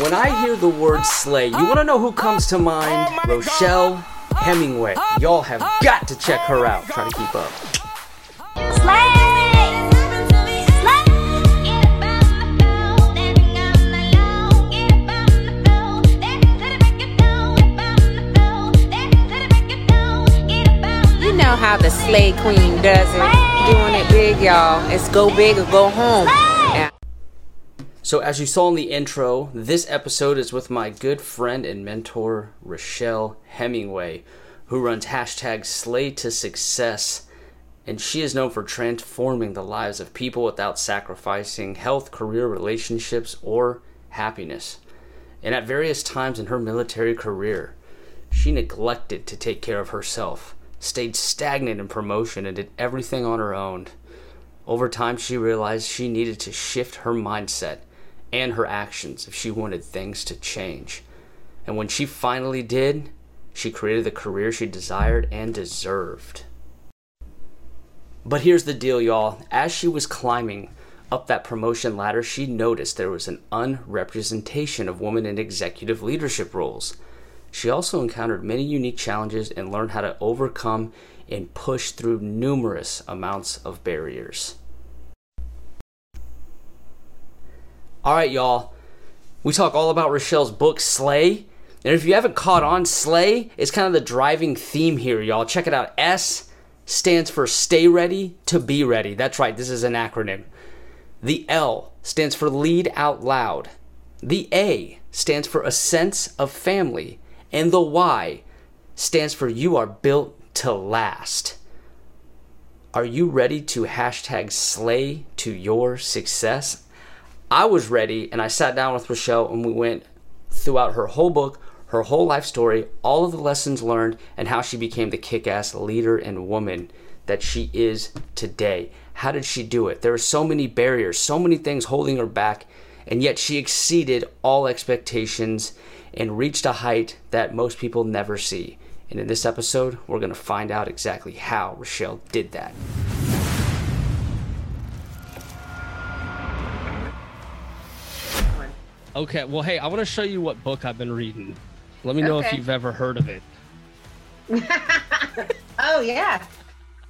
When I hear the word slay, you want to know who comes to mind? Rochelle Hemingway. Y'all have got to check her out. Try to keep up. Slay! You know how the slay queen does it. Doing it big, y'all. It's go big or go home. So, as you saw in the intro, this episode is with my good friend and mentor, Rochelle Hemingway, who runs hashtag Slay to Success. And she is known for transforming the lives of people without sacrificing health, career, relationships, or happiness. And at various times in her military career, she neglected to take care of herself, stayed stagnant in promotion, and did everything on her own. Over time, she realized she needed to shift her mindset and her actions if she wanted things to change. And when she finally did, she created the career she desired and deserved. But here's the deal, y'all. As she was climbing up that promotion ladder, she noticed there was an unrepresentation of women in executive leadership roles. She also encountered many unique challenges and learned how to overcome and push through numerous amounts of barriers. All right, y'all. We talk all about Rochelle's book, Slay. And if you haven't caught on, Slay is kind of the driving theme here, y'all. Check it out. S stands for stay ready to be ready. That's right, this is an acronym. The L stands for lead out loud. The A stands for a sense of family. And the Y stands for you are built to last. Are you ready to hashtag slay to your success? I was ready and I sat down with Rochelle and we went throughout her whole book, her whole life story, all of the lessons learned, and how she became the kick ass leader and woman that she is today. How did she do it? There were so many barriers, so many things holding her back, and yet she exceeded all expectations and reached a height that most people never see. And in this episode, we're going to find out exactly how Rochelle did that. Okay, well, hey, I want to show you what book I've been reading. Let me know if you've ever heard of it. oh yeah,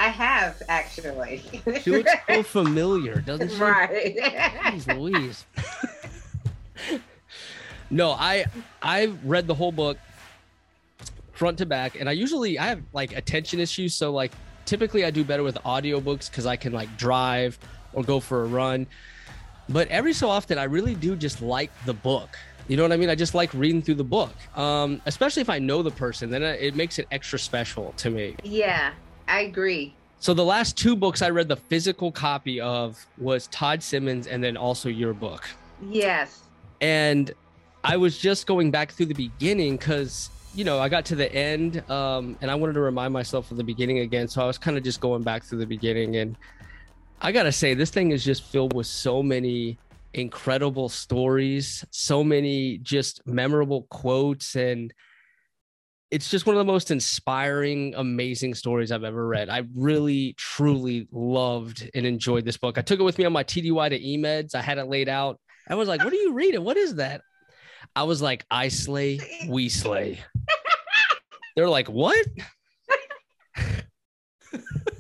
I have actually. She looks so familiar, doesn't she? right. Jeez Louise. no, I I read the whole book front to back, and I usually I have like attention issues, so like typically I do better with audiobooks because I can like drive or go for a run. But every so often, I really do just like the book. You know what I mean? I just like reading through the book, um, especially if I know the person. Then it makes it extra special to me. yeah, I agree. So the last two books I read the physical copy of was Todd Simmons and then also your book. Yes. And I was just going back through the beginning because you know I got to the end um, and I wanted to remind myself of the beginning again. So I was kind of just going back through the beginning and I gotta say this thing is just filled with so many incredible stories, so many just memorable quotes and it's just one of the most inspiring, amazing stories I've ever read. I really, truly loved and enjoyed this book. I took it with me on my TDY to eMeds. I had it laid out. I was like, "What are you reading? What is that?" I was like, "I slay, we slay." They're like, "What?"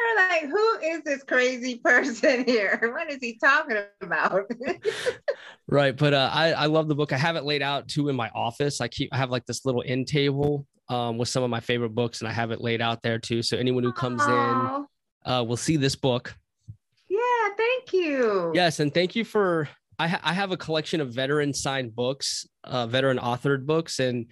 They're like, who is this crazy person here? What is he talking about? Right, but uh, I I love the book. I have it laid out too in my office. I keep I have like this little end table um, with some of my favorite books, and I have it laid out there too. So anyone who comes in uh, will see this book. Yeah, thank you. Yes, and thank you for. I, ha- I have a collection of veteran signed books, uh, veteran authored books, and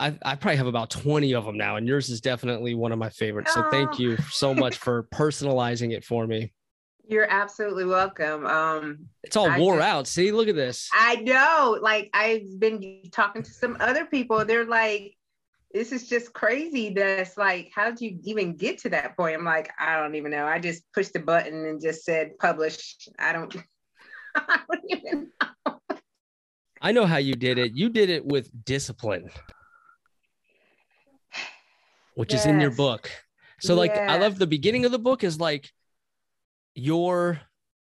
I, I probably have about 20 of them now. And yours is definitely one of my favorites. So thank Oh. you so much for personalizing it for me. You're absolutely welcome. Um, It's all I wore just- out. See, look at this. I know, like I've been talking to some other people. They're like, this is just crazy. That's like, how did you even get to that point? I'm like, I don't even know. I just pushed the button and just said publish. I don't, I don't even I know how you did it. You did it with discipline, which is in your book. So, like, I love the beginning of the book is like your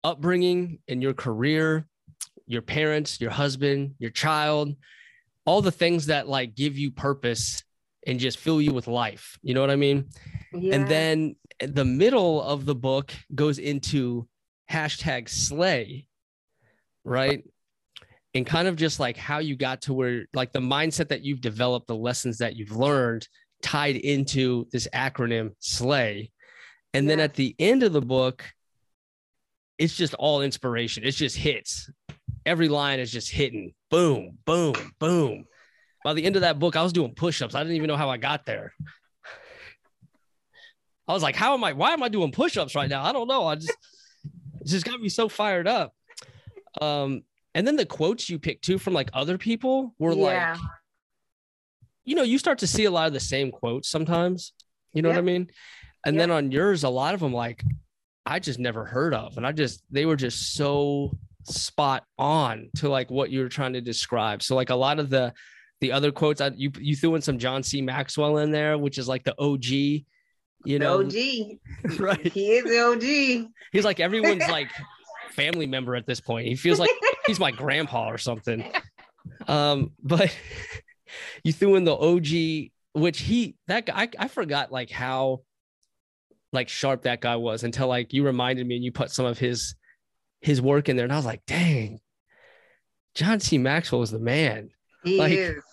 upbringing and your career, your parents, your husband, your child, all the things that like give you purpose and just fill you with life. You know what I mean? Yeah. And then the middle of the book goes into hashtag slay, right? And kind of just like how you got to where, like the mindset that you've developed, the lessons that you've learned tied into this acronym slay. And then at the end of the book, it's just all inspiration. It's just hits. Every line is just hitting. Boom, boom, boom. By the end of that book, I was doing push-ups. I didn't even know how I got there. I was like, how am I? Why am I doing push-ups right now? I don't know. I just it just got me so fired up. Um, and then the quotes you picked too from like other people were yeah. like, you know, you start to see a lot of the same quotes sometimes. You know yep. what I mean? And yep. then on yours, a lot of them like I just never heard of, and I just they were just so spot on to like what you were trying to describe. So like a lot of the the other quotes, I, you you threw in some John C. Maxwell in there, which is like the OG you know, OG, right? He is the OG. He's like everyone's like family member at this point. He feels like he's my grandpa or something. Um, but you threw in the OG, which he that guy I, I forgot like how like sharp that guy was until like you reminded me and you put some of his his work in there, and I was like, dang, John C. Maxwell is the man. He like, is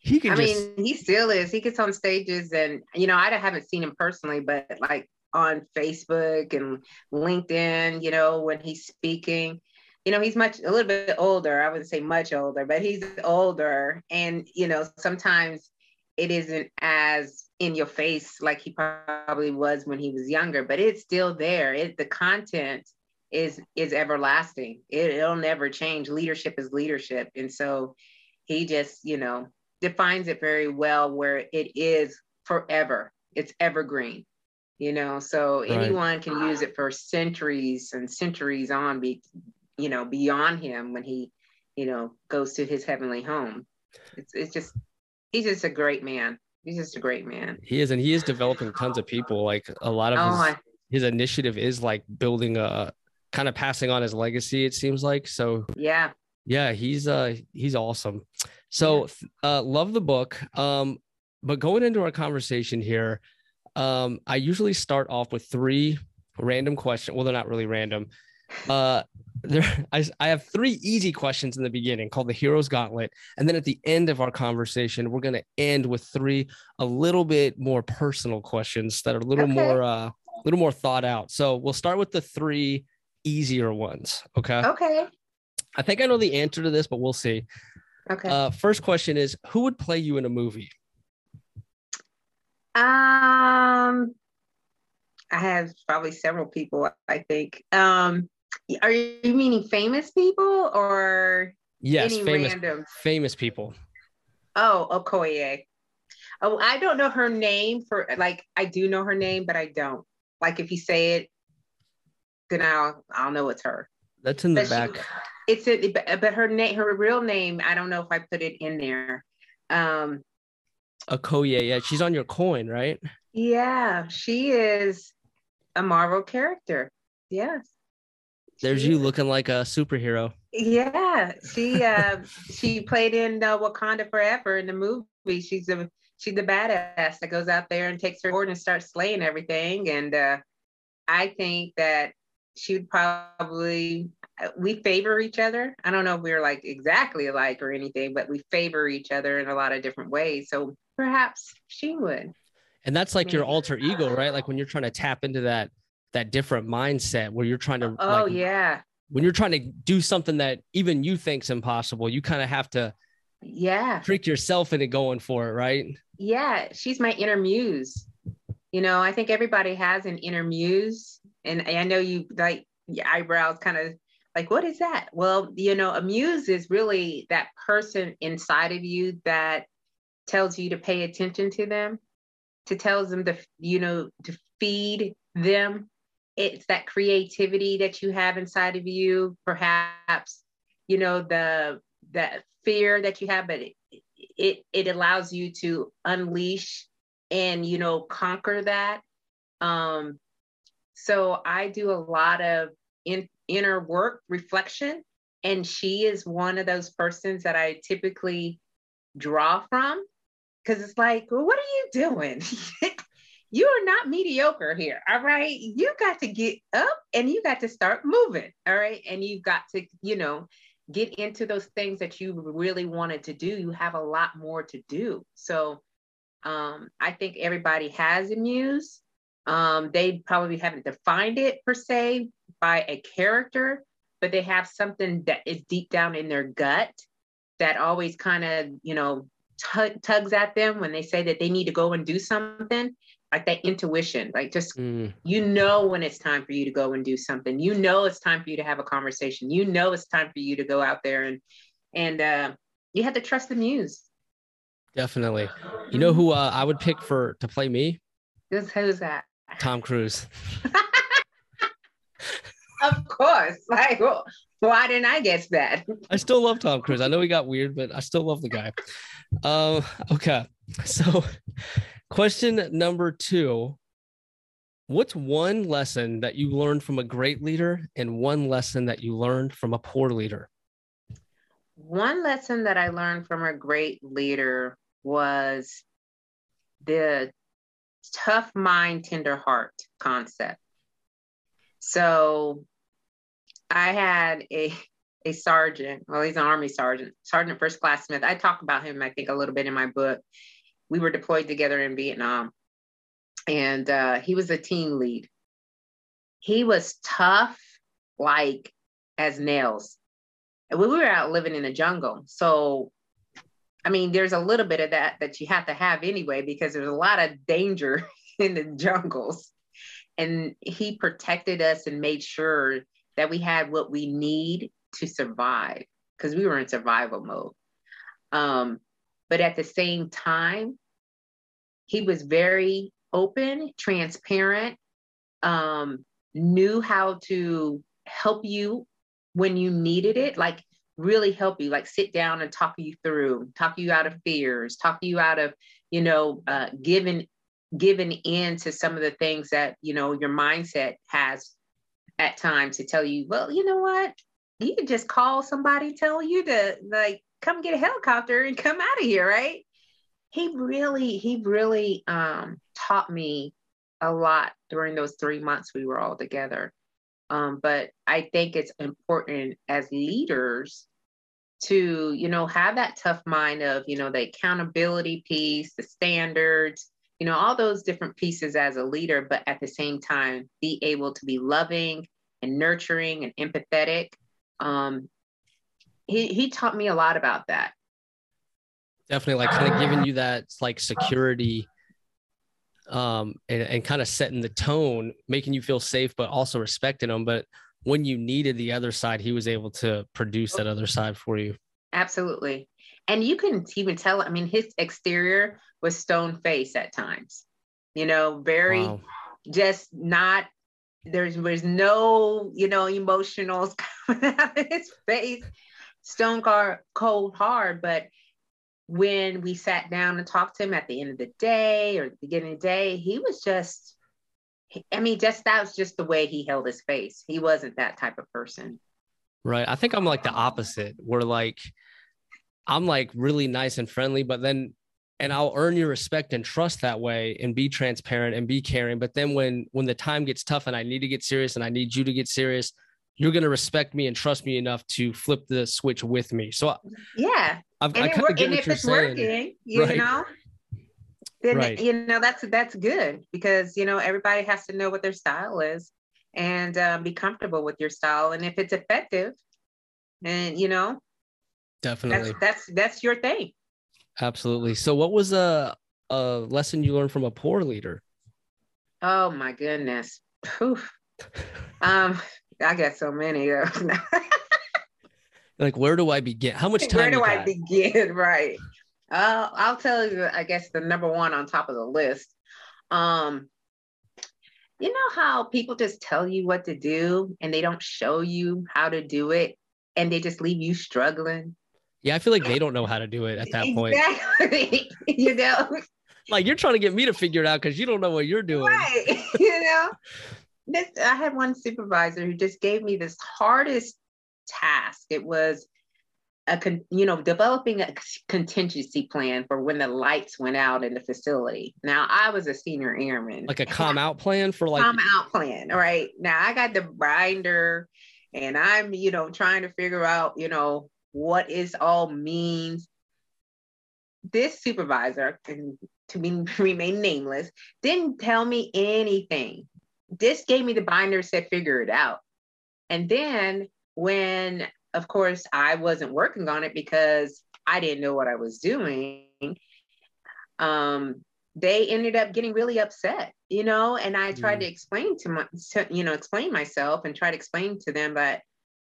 he can. I just... mean, he still is. He gets on stages, and you know, I haven't seen him personally, but like on Facebook and LinkedIn, you know, when he's speaking, you know, he's much a little bit older. I wouldn't say much older, but he's older, and you know, sometimes it isn't as in your face like he probably was when he was younger, but it's still there. It the content is is everlasting. It, it'll never change. Leadership is leadership, and so he just you know defines it very well where it is forever it's evergreen you know so right. anyone can use it for centuries and centuries on be you know beyond him when he you know goes to his heavenly home. It's, it's just he's just a great man. He's just a great man. He is and he is developing tons of people. Like a lot of oh, his, I, his initiative is like building a kind of passing on his legacy it seems like. So yeah. yeah he's uh he's awesome. So, uh, love the book. Um, but going into our conversation here, um, I usually start off with three random questions. Well, they're not really random. Uh, there, I, I have three easy questions in the beginning called the Hero's Gauntlet, and then at the end of our conversation, we're going to end with three a little bit more personal questions that are a little okay. more, uh, a little more thought out. So we'll start with the three easier ones. Okay. Okay. I think I know the answer to this, but we'll see. Okay. Uh, first question is Who would play you in a movie? Um, I have probably several people, I think. Um, are you meaning famous people or yes, any famous, random? famous people? Oh, Okoye. Oh, I don't know her name for like I do know her name, but I don't. Like if you say it, then I'll I'll know it's her. That's in the but back. She, it's a, but her name, her real name, I don't know if I put it in there. Um, Okoye, yeah, she's on your coin, right? Yeah, she is a Marvel character. Yes. There's you looking like a superhero. Yeah, she uh, she played in uh, Wakanda Forever in the movie. She's a she's the badass that goes out there and takes her sword and starts slaying everything. And uh, I think that she would probably we favor each other. I don't know if we're like exactly alike or anything, but we favor each other in a lot of different ways. So perhaps she would. And that's like Maybe. your alter ego, right? Like when you're trying to tap into that that different mindset where you're trying to Oh like, yeah. When you're trying to do something that even you think's impossible, you kind of have to yeah trick yourself into going for it, right? Yeah, she's my inner muse. You know, I think everybody has an inner muse. And I know you like your eyebrows kind of like what is that well you know a muse is really that person inside of you that tells you to pay attention to them to tells them to you know to feed them it's that creativity that you have inside of you perhaps you know the that fear that you have but it, it it allows you to unleash and you know conquer that um so i do a lot of in inner work reflection and she is one of those persons that I typically draw from because it's like, well, what are you doing? you are not mediocre here. All right. You got to get up and you got to start moving. All right. And you've got to, you know, get into those things that you really wanted to do. You have a lot more to do. So um, I think everybody has a muse. Um, they probably haven't defined it per se by a character, but they have something that is deep down in their gut that always kind of, you know, t- tugs at them when they say that they need to go and do something like that intuition like just mm. you know when it's time for you to go and do something. You know it's time for you to have a conversation. You know it's time for you to go out there and and uh, you have to trust the muse. Definitely. You know who uh, i would pick for to play me? Who's, who's that? Tom cruise. Of course. Like well, why didn't i guess that? I still love tom cruise. I know he got weird but i still love the guy. Um okay. So Question number two What's one lesson that you learned from a great leader and one lesson that you learned from a poor leader? One lesson that I learned from a great leader was the tough mind, tender heart concept. So I had a a sergeant. Well, he's an army sergeant, Sergeant First Class Smith. I talk about him, I think, a little bit in my book we were deployed together in Vietnam, and uh, he was a team lead. He was tough, like as nails. And we were out living in the jungle, so I mean, there's a little bit of that that you have to have anyway because there's a lot of danger in the jungles. And he protected us and made sure that we had what we need to survive because we were in survival mode. Um, but at the same time, he was very open, transparent, um, knew how to help you when you needed it, like really help you, like sit down and talk you through, talk you out of fears, talk you out of, you know, uh, giving giving in to some of the things that you know your mindset has at times to tell you, well, you know what, you can just call somebody, tell you to like come get a helicopter and come out of here, right? He really, he really um, taught me a lot during those three months we were all together. Um, but I think it's important as leaders to, you know, have that tough mind of, you know, the accountability piece, the standards, you know, all those different pieces as a leader, but at the same time, be able to be loving and nurturing and empathetic. Um, he, he taught me a lot about that. Definitely like kind of giving you that like security um and, and kind of setting the tone, making you feel safe, but also respecting them. But when you needed the other side, he was able to produce that other side for you. Absolutely. And you can even tell, I mean, his exterior was stone face at times, you know, very wow. just not there's there's no you know emotionals coming out of his face stone cold hard, but when we sat down and talked to him at the end of the day or the beginning of the day, he was just, I mean, just that was just the way he held his face. He wasn't that type of person. Right. I think I'm like the opposite, where like I'm like really nice and friendly, but then and I'll earn your respect and trust that way and be transparent and be caring. But then when when the time gets tough and I need to get serious and I need you to get serious, you're going to respect me and trust me enough to flip the switch with me. So yeah, I've, and, it, and if it's saying. working, you right. know, then right. you know that's that's good because you know everybody has to know what their style is and um, be comfortable with your style, and if it's effective, and you know, definitely that's that's, that's your thing. Absolutely. So, what was a a lesson you learned from a poor leader? Oh my goodness. um, I got so many of them. like, where do I begin? How much time? Where do I begin? Right. Uh, I'll tell you, I guess the number one on top of the list. Um, you know how people just tell you what to do and they don't show you how to do it and they just leave you struggling? Yeah, I feel like they don't know how to do it at that point. Exactly. you know, like you're trying to get me to figure it out because you don't know what you're doing. Right. you know, this I had one supervisor who just gave me this hardest task. It was a con, you know developing a contingency plan for when the lights went out in the facility. Now I was a senior airman, like a calm out plan for like calm out plan. Right now I got the binder, and I'm you know trying to figure out you know what is all means. This supervisor, and to be, remain nameless, didn't tell me anything. Just gave me the binder, said figure it out. And then when of course, I wasn't working on it because I didn't know what I was doing. Um, they ended up getting really upset, you know, and I tried mm. to explain to my, to, you know, explain myself and try to explain to them, but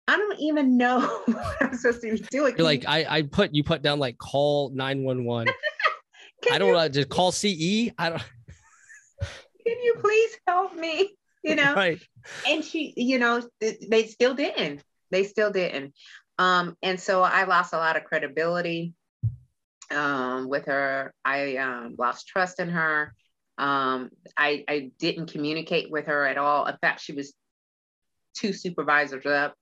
I don't even know what I'm supposed to be doing. You're like, I, I put, you put down like call 911. I don't know, just call CE. I don't. Can you please help me? You know, right. And she, you know, they still didn't. They still didn't. Um, and so I lost a lot of credibility um, with her. I um, lost trust in her. Um, I, I didn't communicate with her at all. In fact, she was two supervisors up.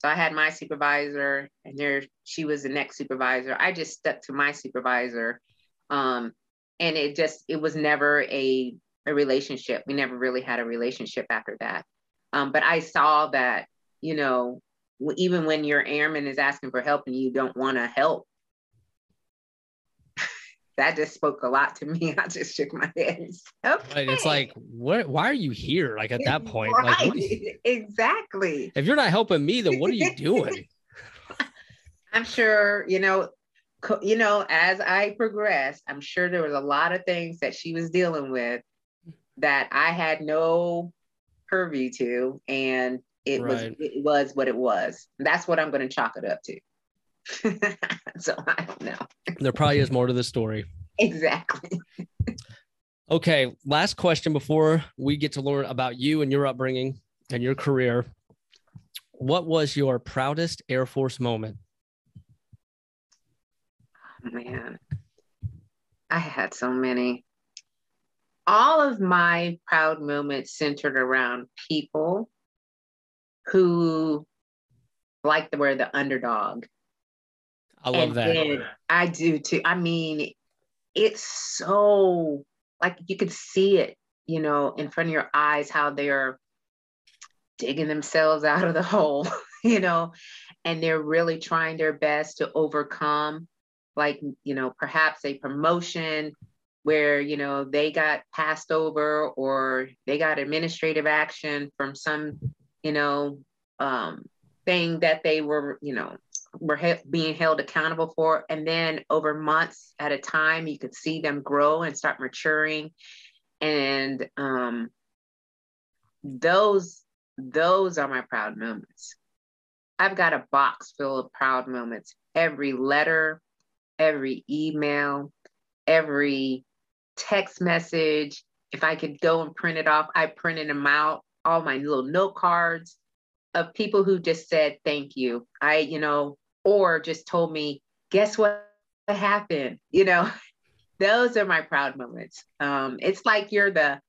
So I had my supervisor, and there she was the next supervisor. I just stuck to my supervisor, um, and it just it was never a a relationship. We never really had a relationship after that. Um, but I saw that you know even when your airman is asking for help and you don't want to help. that just spoke a lot to me. I just shook my head. Okay. Right. It's like, what? Why are you here? Like at that point, right. like you, exactly. If you're not helping me, then what are you doing? I'm sure you know. You know, as I progressed, I'm sure there was a lot of things that she was dealing with that I had no purview to, and it right. was it was what it was. That's what I'm going to chalk it up to. so I don't know. There probably is more to the story. Exactly. okay, last question before we get to learn about you and your upbringing and your career. What was your proudest Air Force moment? Oh, man, I had so many. All of my proud moments centered around people who like to wear the underdog. I love and that. I do too. I mean, it's so like you could see it, you know, in front of your eyes how they're digging themselves out of the hole, you know, and they're really trying their best to overcome like, you know, perhaps a promotion where, you know, they got passed over or they got administrative action from some you know, um, thing that they were, you know, were he- being held accountable for. And then over months at a time, you could see them grow and start maturing. And um, those those are my proud moments. I've got a box full of proud moments. Every letter, every email, every text message. If I could go and print it off, I printed them out all my little note cards of people who just said thank you. I, you know, or just told me, guess what happened? You know, those are my proud moments. Um, it's like you're the,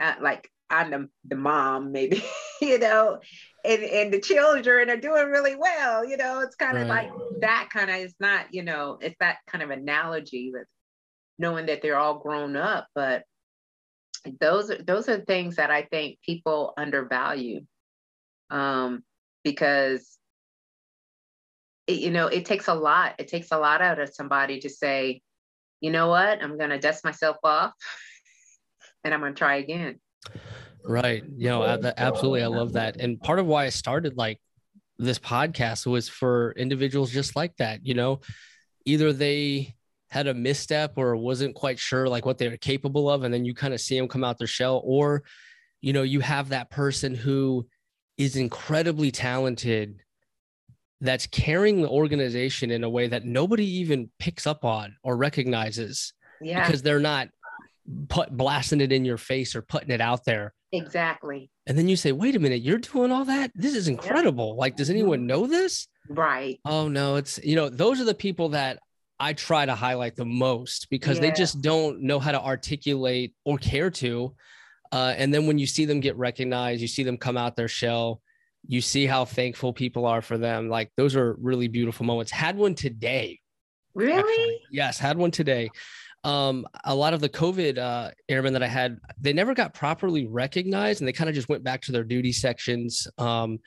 uh, like I'm the, the mom, maybe, you know, and, and the children are doing really well. You know, it's kind of right. like that kind of, it's not, you know, it's that kind of analogy with knowing that they're all grown up, but those are those are things that I think people undervalue um, because it, you know it takes a lot. It takes a lot out of somebody to say, you know what, I'm going to dust myself off, and I'm going to try again. Right. You know, absolutely. I love that. And part of why I started like this podcast was for individuals just like that. You know, either they had a misstep or wasn't quite sure like what they were capable of and then you kind of see them come out their shell or you know you have that person who is incredibly talented that's carrying the organization in a way that nobody even picks up on or recognizes yeah. because they're not put blasting it in your face or putting it out there. Exactly. And then you say wait a minute you're doing all that? This is incredible. Like does anyone mm-hmm. know this? Right. Oh no it's you know those are the people that I try to highlight the most because yeah. they just don't know how to articulate or care to. Uh, and then when you see them get recognized, you see them come out their shell. you see how thankful people are for them. Like those are really beautiful moments. Had one today. Really? Actually. Yes, had one today. Um, a lot of the COVID uh, airmen that I had, they never got properly recognized, and they kind of just went back to their duty sections. Um,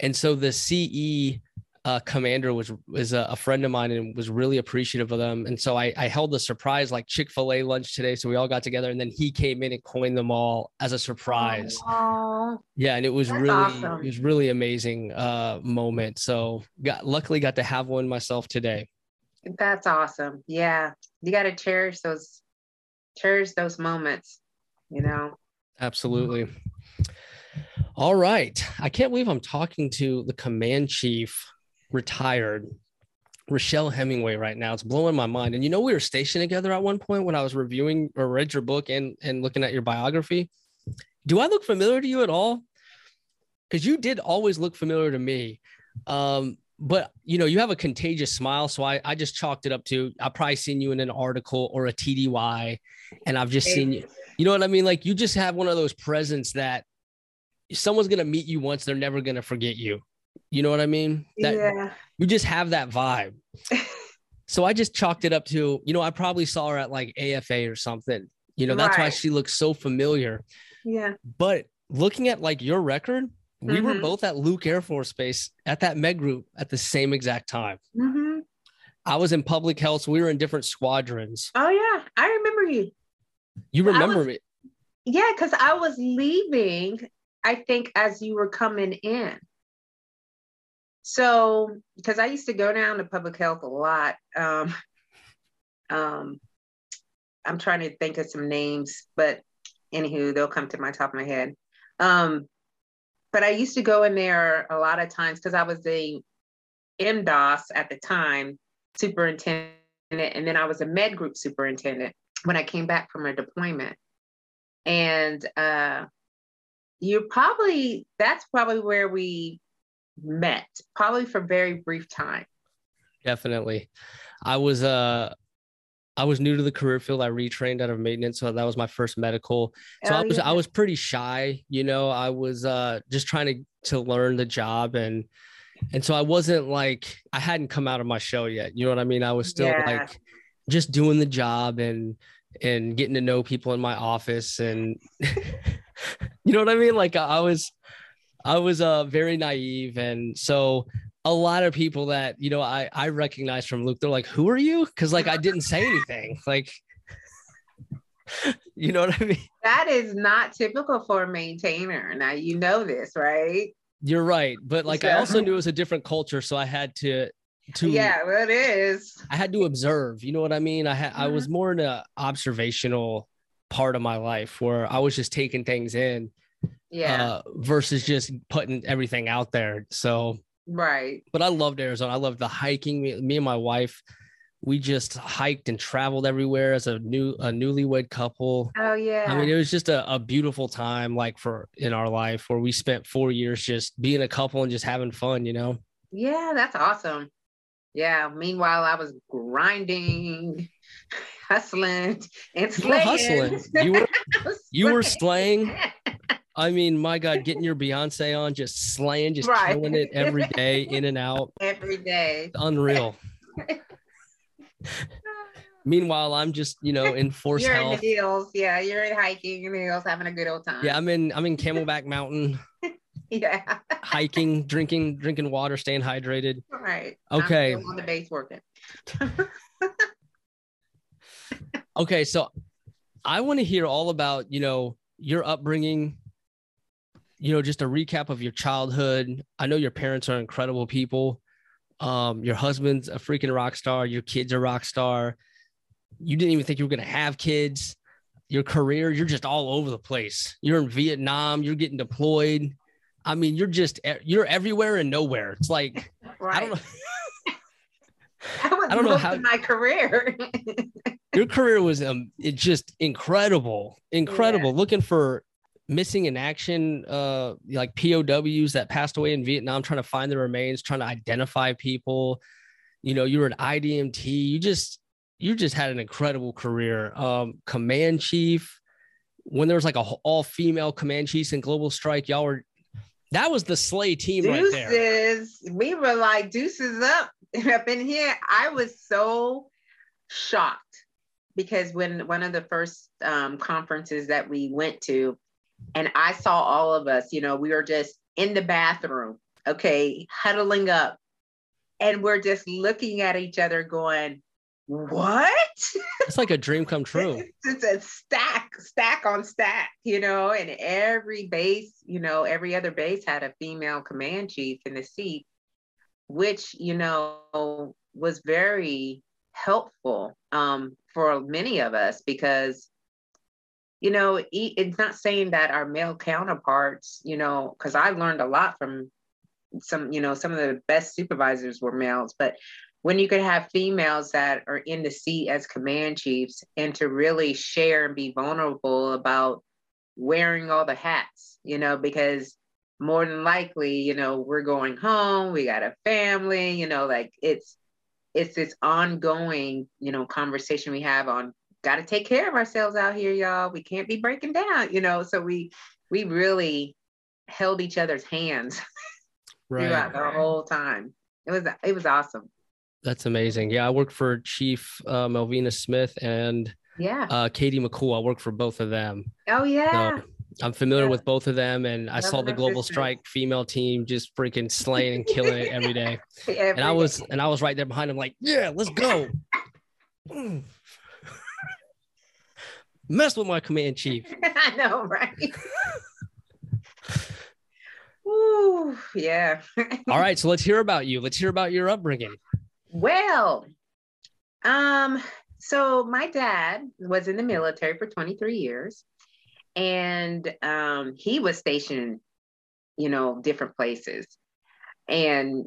and so the CE uh, commander was was a, a, friend of mine and was really appreciative of them. And so I, I held a surprise like Chick Fil A lunch today. So we all got together, and then he came in and coined them all as a surprise. Aww. Yeah, and it was That's really awesome. it was really amazing uh, moment. So got luckily got to have one myself today. That's awesome. Yeah, you got to cherish those cherish those moments. You know. Absolutely. All right. I can't believe I'm talking to the command chief retired Rochelle Hemingway right now. It's blowing my mind. And you know, we were stationed together at one point when I was reviewing or read your book and, and looking at your biography. Do I look familiar to you at all? Because you did always look familiar to me. Um, but you know, you have a contagious smile. So I, I just chalked it up to I've probably seen you in an article or a TDY, and I've just seen you. You know what I mean? Like you just have one of those presents that someone's gonna meet you once, they're never gonna forget you. You know what I mean? That, yeah. You just have that vibe. so I just chalked it up to, you know, I probably saw her at like AFA or something. You know, that's why she looks so familiar. Yeah. But looking at like your record, we were Mhm. both at Luke Air Force Base at that Med group at the same exact time. hmm I was in public health. So we were in different squadrons. Oh yeah, I remember you. You remember was- me? Yeah, because I was leaving. I think as you were coming in. So, because I used to go down to public health a lot. Um, um, I'm trying to think of some names, but anywho, they'll come to my top of my head. Um, but I used to go in there a lot of times because I was the MDOS at the time, superintendent, and then I was a med group superintendent when I came back from a deployment. And uh, you're probably, that's probably where we met, probably for a very brief time. Definitely. I was uh I was new to the career field. I retrained out of maintenance, so that was my first medical. So I Oh, was yeah. I was pretty shy, you know. I was uh just trying to to learn the job and and so I wasn't like I hadn't come out of my shell yet. You know what I mean? I was still Yeah. like just doing the job and and getting to know people in my office and you know what I mean? Like I I was I was uh very naive and so a lot of people that you know I I recognize from Luke they're like who are you cuz like I didn't say anything like you know what I mean That is not typical for a maintainer. Now, you know this, right? you're right but like I also knew it was a different culture so I had to to yeah, well, it is. I had to observe you know what I mean I had I was more in a observational part of my life where I was just taking things in Yeah, uh versus just putting everything out there so right. but I loved Arizona. I loved the hiking. Me, me and my wife, we just hiked and traveled everywhere as a new a newlywed couple. Oh, yeah. I mean, it was just a, a beautiful time, like for in our life, where we spent four years just being a couple and just having fun. You know, yeah, that's awesome. Yeah. Meanwhile, I was grinding, hustling, and slaying. you were hustling. You were you were slaying. I mean, my God, getting your Beyonce on, just slaying, just Right. killing it every day, in and out, every day. unreal. Meanwhile, I'm just you know in force You're in the hills. Yeah, you're in hiking in the hills, having a good old time. Yeah, I'm in I'm in Camelback Mountain. Yeah. hiking, drinking, drinking water, staying hydrated. Right. Okay. I'm on the base working. Okay, so I want to hear all about, you know, your upbringing, you know, just a recap of your childhood. I know your parents are incredible people. Um, your husband's a freaking rock star, your kids are rock star. You didn't even think you were going to have kids. Your career, you're just all over the place. You're in Vietnam, you're getting deployed. I mean, you're just you're everywhere and nowhere. It's like Right. I don't know. I don't know how- my career. your career was um it just incredible incredible looking for missing in action uh like pows that passed away in vietnam trying to find the remains trying to identify people you know you were an idmt you just you just had an incredible career um command chief when there was like a all female command chiefs in global strike y'all were That was the slay team right there. Deuces. We were like deuces up up in here. I was so shocked because when one of the first um, conferences that we went to, and I saw all of us, you know, we were just in the bathroom, okay, huddling up, and we're just looking at each other, going, "What?" It's like a dream come true. it's a stack, stack on stack, you know, and every base, you know, every other base had a female command chief in the seat, which, you know, was very helpful um, for many of us because, you know, it's not saying that our male counterparts, you know, because I learned a lot from some, you know, some of the best supervisors were males, but when you could have females that are in the seat as command chiefs and to really share and be vulnerable about wearing all the hats, you know, because more than likely, you know, we're going home, we got a family, you know, like it's it's this ongoing, you know, conversation we have on got to take care of ourselves out here, y'all. We can't be breaking down, you know. So we we really held each other's hands right. throughout the whole time. It was it was awesome. That's amazing. Yeah, I worked for Chief uh, Melvina Smith and yeah, uh, Katie McCool. I worked for both of them. Oh yeah. So I'm familiar yeah. with both of them, and I Love saw the Global sister. Strike female team just freaking slaying and killing it every day. every and I was day. and I was right there behind them, like, yeah, let's go. Mess with my command chief. I know, right? Ooh, yeah. All right, so let's hear about you. Let's hear about your upbringing. Well, um, so my dad was in the military for 23 years, and um, he was stationed, you know, different places. And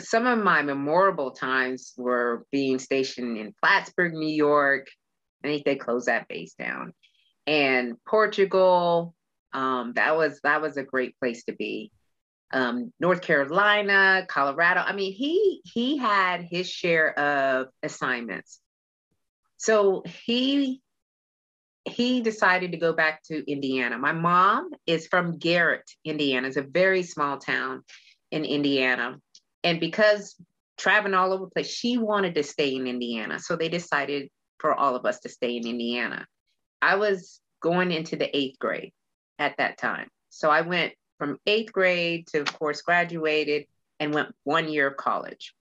some of my memorable times were being stationed in Plattsburgh, New York. I think they closed that base down. And Portugal, um, that was that was a great place to be um, North Carolina, Colorado. I mean, he he had his share of assignments. So he he decided to go back to Indiana. My mom is from Garrett, Indiana. It's a very small town in Indiana. And because traveling all over the place, she wanted to stay in Indiana. So they decided for all of us to stay in Indiana. I was going into the eighth grade at that time. So I went from eighth grade to, of course, graduated and went one year of college.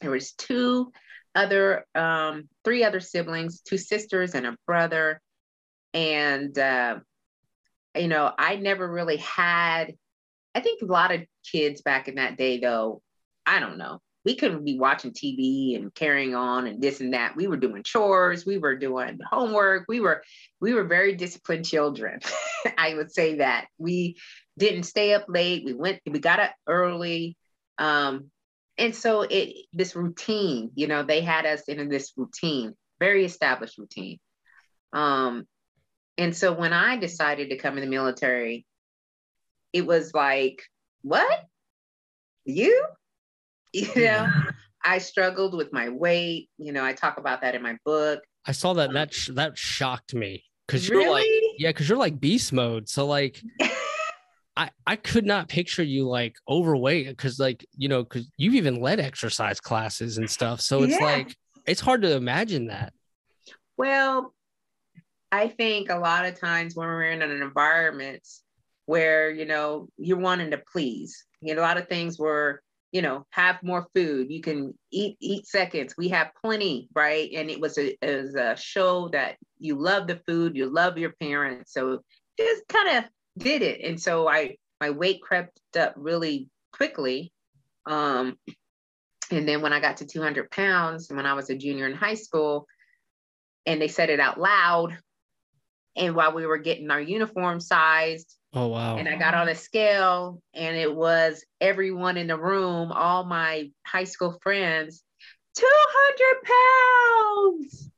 There was two other, um, three other siblings, two sisters and a brother. And, uh, you know, I never really had, I think a lot of kids back in that day, though, I don't know, we couldn't be watching TV and carrying on and this and that. We were doing chores, we were doing homework, we were we were very disciplined children. I would say that. We didn't stay up late. We went, we got up early. Um, and so it this routine, you know, they had us in this routine, very established routine. Um, and so when I decided to come in the military, it was like, what? You? You know, I struggled with my weight. You know, I talk about that in my book. I saw that um, that sh- that shocked me because you're really? like yeah because you're like beast mode so like I, I could not picture you like overweight because like you know because you've even led exercise classes and stuff so it's yeah. like it's hard to imagine that well i think a lot of times when we're in an environment where you know you're wanting to please you know a lot of things where you know have more food you can eat eat seconds we have plenty right and it was a, it was a show that you love the food you love your parents so just kind of did it. And so I my weight crept up really quickly. Um, and then when I got to 200 pounds, when I was a junior in high school, and they said it out loud, and while we were getting our uniform sized, oh wow! And I got on a scale, and it was everyone in the room, all my high school friends, 200 pounds.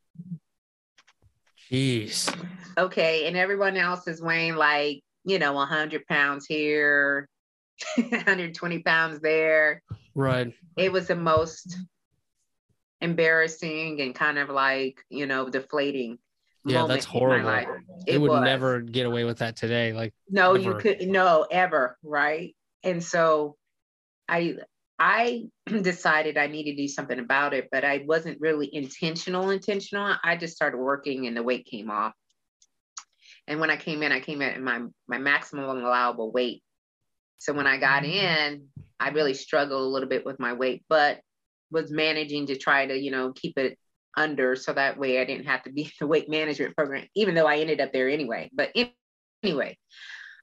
Jeez. Okay, and everyone else is weighing like you know, 100 pounds here, 120 pounds there. Right. It was the most embarrassing and kind of like, you know, deflating Yeah, that's horrible. It, would was. never get away with that today. Like, no you could no ever right and so i i decided i needed to do something about it but i wasn't really intentional intentional i just started working and the weight came off and when i came in i came in at my my maximum allowable weight so when i got mm-hmm. in i really struggled a little bit with my weight but was managing to try to you know keep it under so that way i didn't have to be in the weight management program even though i ended up there anyway but anyway.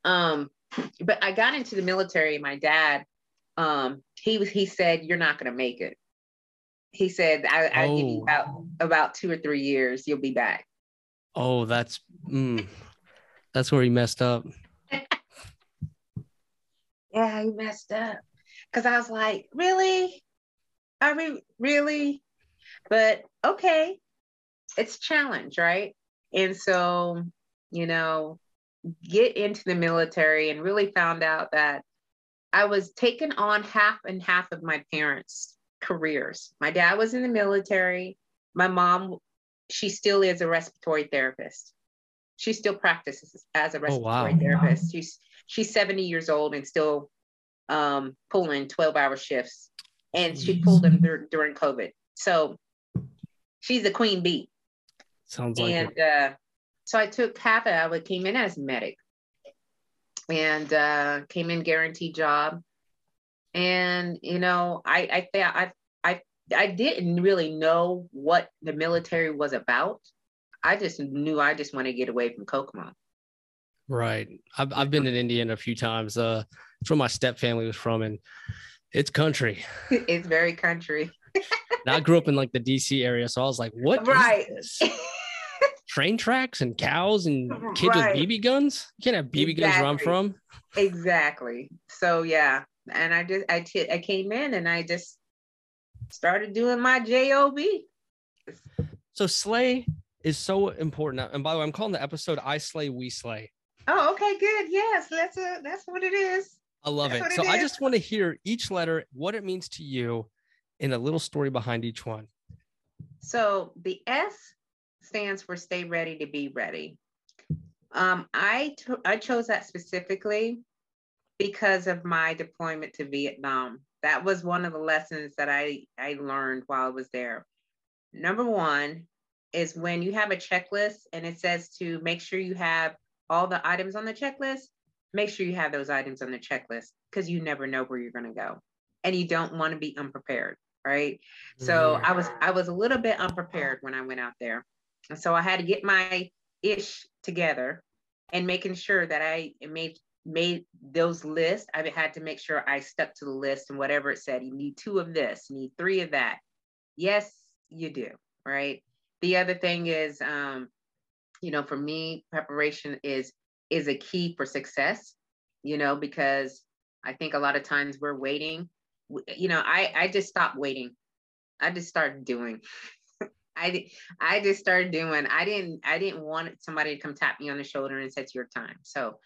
Um but i got into the military my dad um he was he said you're not going to make it. He said I, i'll give you Oh. about about two or three years you'll be back. Oh, that's mm, that's where he messed up. yeah he messed up. Because i was like really? I mean really but okay it's challenge right? And so you know get into the military and really found out that i was taking on half and half of my parents careers. My dad was in the military. My mom she still is a respiratory therapist. She still practices as a Oh, wow. respiratory therapist. She's she's 70 years old and still um, pulling 12 hour shifts. And she pulled them dur- during covid. So she's a queen bee Sounds like and it. uh, so I took half of it. I came in as medic and uh, came in guaranteed job. And you know, I I I I I didn't really know what the military was about. I just knew I just wanted to get away from Kokomo. Right. I've I've been in Indiana a few times. Uh, it's where my step family was from, and it's country. it's very country, And I grew up in like the DC area, so I was like, "What? Right. Train tracks and cows and kids Right. with BB guns? You can't have BB guns where I'm from." exactly. So yeah, and I just I t- I came in and I just started doing my job. So slay is so important. And by the way, I'm calling the episode "I Slay, We Slay." Oh, okay, good. Yes, that's a that's what it is. I love That's it. So it I just want to hear each letter, what it means to you, and a little story behind each one. So the S stands for stay ready to be ready. Um, I I chose that specifically because of my deployment to Vietnam. That was one of the lessons that I I learned while I was there. Number one is when you have a checklist and it says to make sure you have all the items on the checklist, make sure you have those items on the checklist because you never know where you're going to go and you don't want to be unprepared, right? So Mhm. I was I was a little bit unprepared when I went out there. And so I had to get my ish together and making sure that I made made those lists. I had to make sure I stuck to the list and whatever it said. You need two of this, you need three of that. Yes, you do, right? The other thing is um, you know, for me, preparation is is a key for success, you know, because I think a lot of times we're waiting. You know, I I just stopped waiting. I just started doing. I I just started doing. I didn't I didn't want somebody to come tap me on the shoulder and say it's your time. So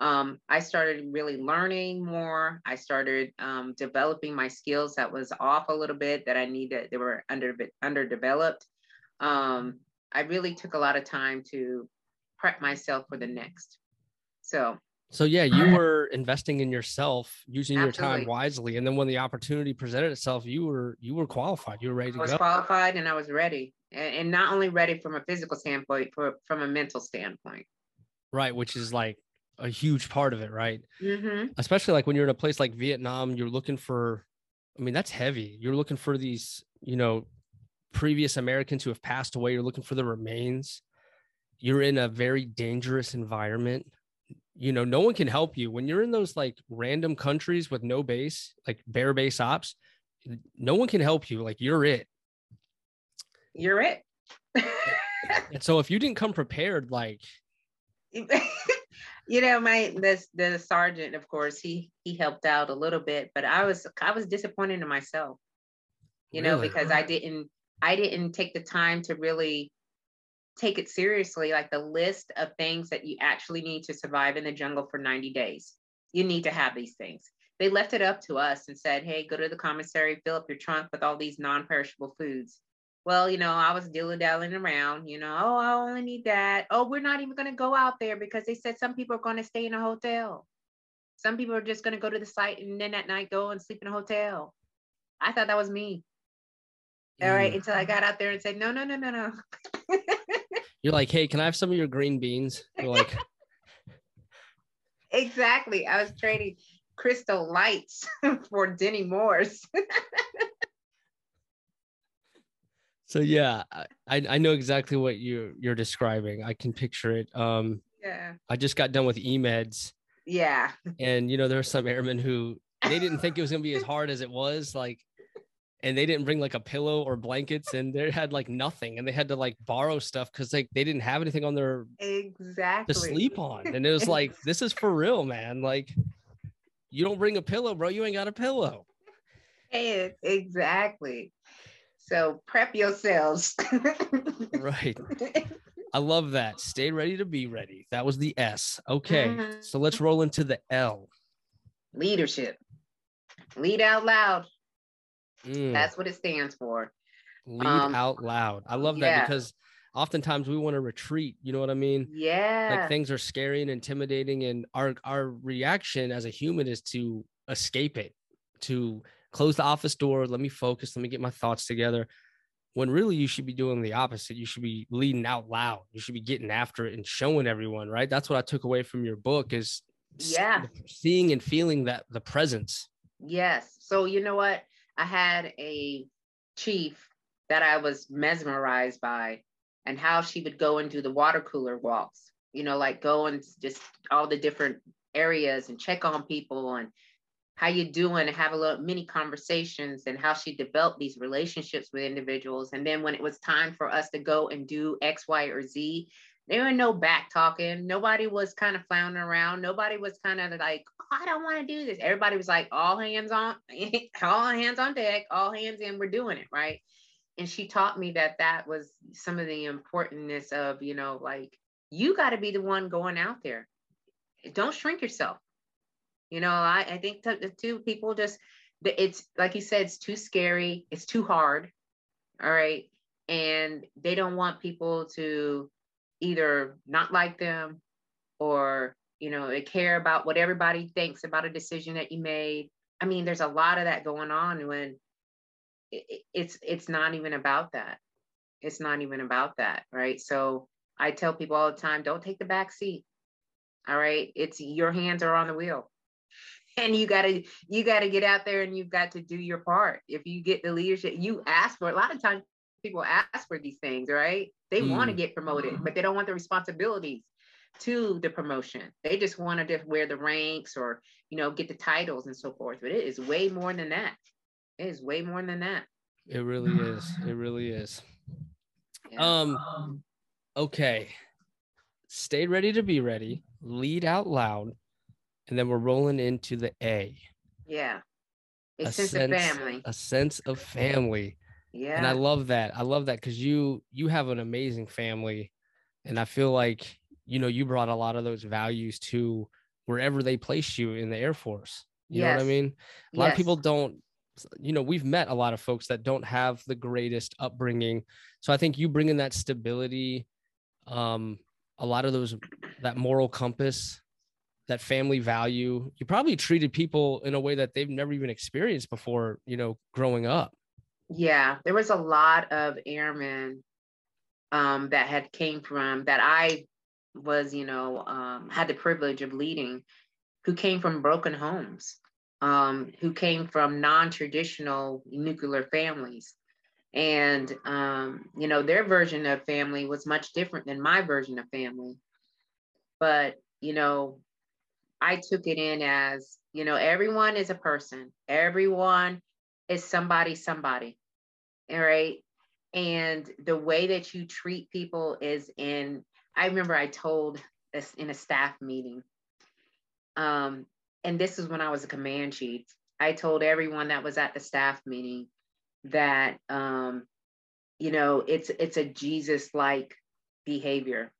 um, I started really learning more. I started um, developing my skills that was off a little bit that I needed. They were under underdeveloped. Um, I really took a lot of time to prep myself for the next. So So yeah, you were investing in yourself, using your time wisely, and then when the opportunity presented itself, you were you were qualified. You were ready I to was go. qualified and I was ready, and, not only ready from a physical standpoint, for, from a mental standpoint. Right, which is like a huge part of it, right? hmm Especially like when you're in a place like Vietnam, you're looking for I mean, that's heavy. You're looking for these, you know, previous Americans who have passed away. You're looking for the remains. You're in a very dangerous environment. You know, no one can help you when you're in those like random countries with no base, like bare base ops. No one can help you. Like you're it. You're it. And so if you didn't come prepared, like you know, my this the sergeant, of course, he he helped out a little bit, but I was I was disappointed in myself, you know, because I didn't I didn't take the time to really take it seriously, like the list of things that you actually need to survive in the jungle for 90 days. You need to have these things. They left it up to us and said, hey, go to the commissary, fill up your trunk with all these non-perishable foods. well, you know, I was dilly dallying around, you know, oh, I only need that. Oh, we're not even going to go out there because they said some people are going to stay in a hotel. Some people are just going to go to the site and then at night go and sleep in a hotel. I thought that was me. All right, mm. until I got out there and said, no, no, no, no, no. You're like, hey, can I have some of your green beans? You're like, exactly. I was trading crystal lights for Dinty Moore's. so yeah, I, I know exactly what you're you're describing. I can picture it. Um, yeah. I just got done with EMEDS. Yeah. And you know, there were some airmen who they didn't think it was gonna be as hard as it was. Like and they didn't bring like a pillow or blankets and they had like nothing and they had to like borrow stuff because like they didn't have anything on their exactly. to sleep on and it was like this is for real man like you don't bring a pillow bro you ain't got a pillow. And exactly. So prep yourselves. Right. I love that. Stay ready to be ready. That was the s. Okay mm-hmm. so let's roll into the l. Leadership. Lead out loud Mm. That's what it stands for. Lead um, out loud. I love that yeah. because oftentimes we want to retreat. You know what I mean? Yeah. Like things are scary and intimidating, and our our reaction as a human is to escape it, to close the office door. Let me focus. Let me get my thoughts together. When really you should be doing the opposite. You should be leading out loud. You should be getting after it and showing everyone. Right. That's what I took away from your book is yeah seeing and feeling that the presence. Yes. So you know what? I had a chief that I was mesmerized by and how she would go and do the water cooler walks, you know, like go and just all the different areas and check on people and how you doing and have a little mini conversations and how she developed these relationships with individuals. And then when it was time for us to go and do X, Y, or Z, there were no back talking. Nobody was kind of floundering around. Nobody was kind of like, oh, I don't want to do this. Everybody was like, all hands on, all hands on deck, all hands in, we're doing it, right? And she taught me that that was some of the importance of, you know, like you got to be the one going out there. Don't shrink yourself. You know, I, I think the two people just, it's like you said, it's too scary. It's too hard. All right. And they don't want people to either not like them or you know they care about what everybody thinks about a decision that you made. I mean there's a lot of that going on when it's it's not even about that. It's not even about that right? So i tell people all the time don't take the back seat. All right? It's your hands are on the wheel. And you got to you got to get out there and you've got to do your part. If you get the leadership you ask for a lot of times people ask for these things right they mm. want to get promoted, but they don't want the responsibilities to the promotion. They just want to just wear the ranks or, you know, get the titles and so forth. But it is way more than that. It is way more than that. It really is. It really is. Yeah. Um okay. Stay ready to be ready. Lead out loud. And then we're rolling into the A. Yeah. A, a sense, sense, of family. A sense of family. Yeah. And I love that. I love that because you you have an amazing family. And I feel like, you know, you brought a lot of those values to wherever they placed you in the Air Force. You yes. know what I mean? A lot yes. of people don't, you know, we've met a lot of folks that don't have the greatest upbringing. So I think you bring in that stability, um, a lot of those that moral compass, that family value. You probably treated people in a way that they've never even experienced before, you know, growing up yeah there was a lot of airmen um, that had came from that i was you know um, had the privilege of leading who came from broken homes um, who came from non-traditional nuclear families. And um, you know their version of family was much different than my version of family. But you know i took it in as you know everyone is a person. Everyone is somebody somebody all right? And the way that you treat people is in i remember i told this in a staff meeting um and this is when i was a command chief. I told everyone that was at the staff meeting that um you know it's it's a jesus like behavior.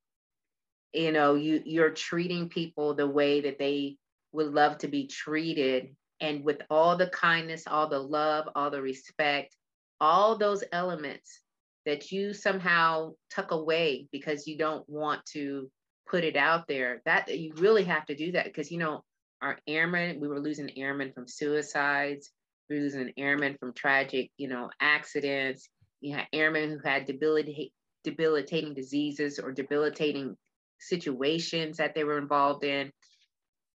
You know you you're treating people the way that they would love to be treated and with all the kindness, all the love, all the respect, all those elements that you somehow tuck away because you don't want to put it out there. That you really have to do that because you know our airmen, we were losing airmen from suicides, we were losing airmen from tragic, you know, accidents. You had airmen who had debilitating debilitating diseases or debilitating situations that they were involved in.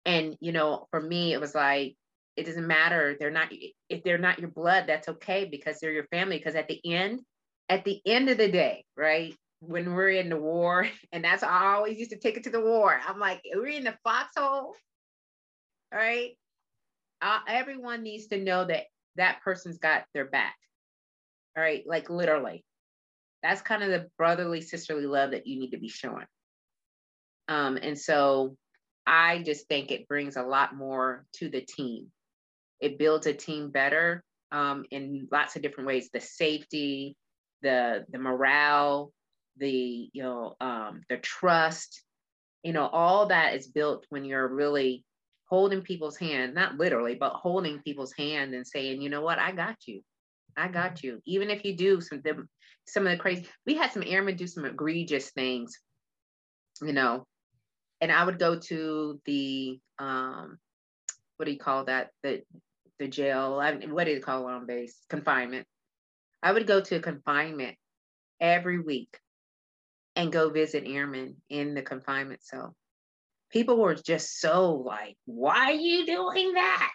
And you know, for me, it was like it doesn't matter. They're not if they're not your blood, that's okay because they're your family. Because at the end, at the end of the day, right? When we're in the war, and that's I always used to take it to the war. I'm like, we're in the foxhole, all right? Uh, everyone needs to know that that person's got their back, all right? Like literally, that's kind of the brotherly, sisterly love that you need to be showing. Um, and so I just think it brings a lot more to the team. It builds a team better um, in lots of different ways. The safety, the the morale, the you know um, the trust, you know, all that is built when you're really holding people's hand, not literally, but holding people's hand and saying, you know what, I got you. I got you. Even if you do some the, some of the crazy, we had some airmen do some egregious things, you know, and I would go to the um, what do you call that? The the jail. I, what do you call it on base? Confinement. I would go to confinement every week and go visit airmen in the confinement cell. People were just so like, why are you doing that?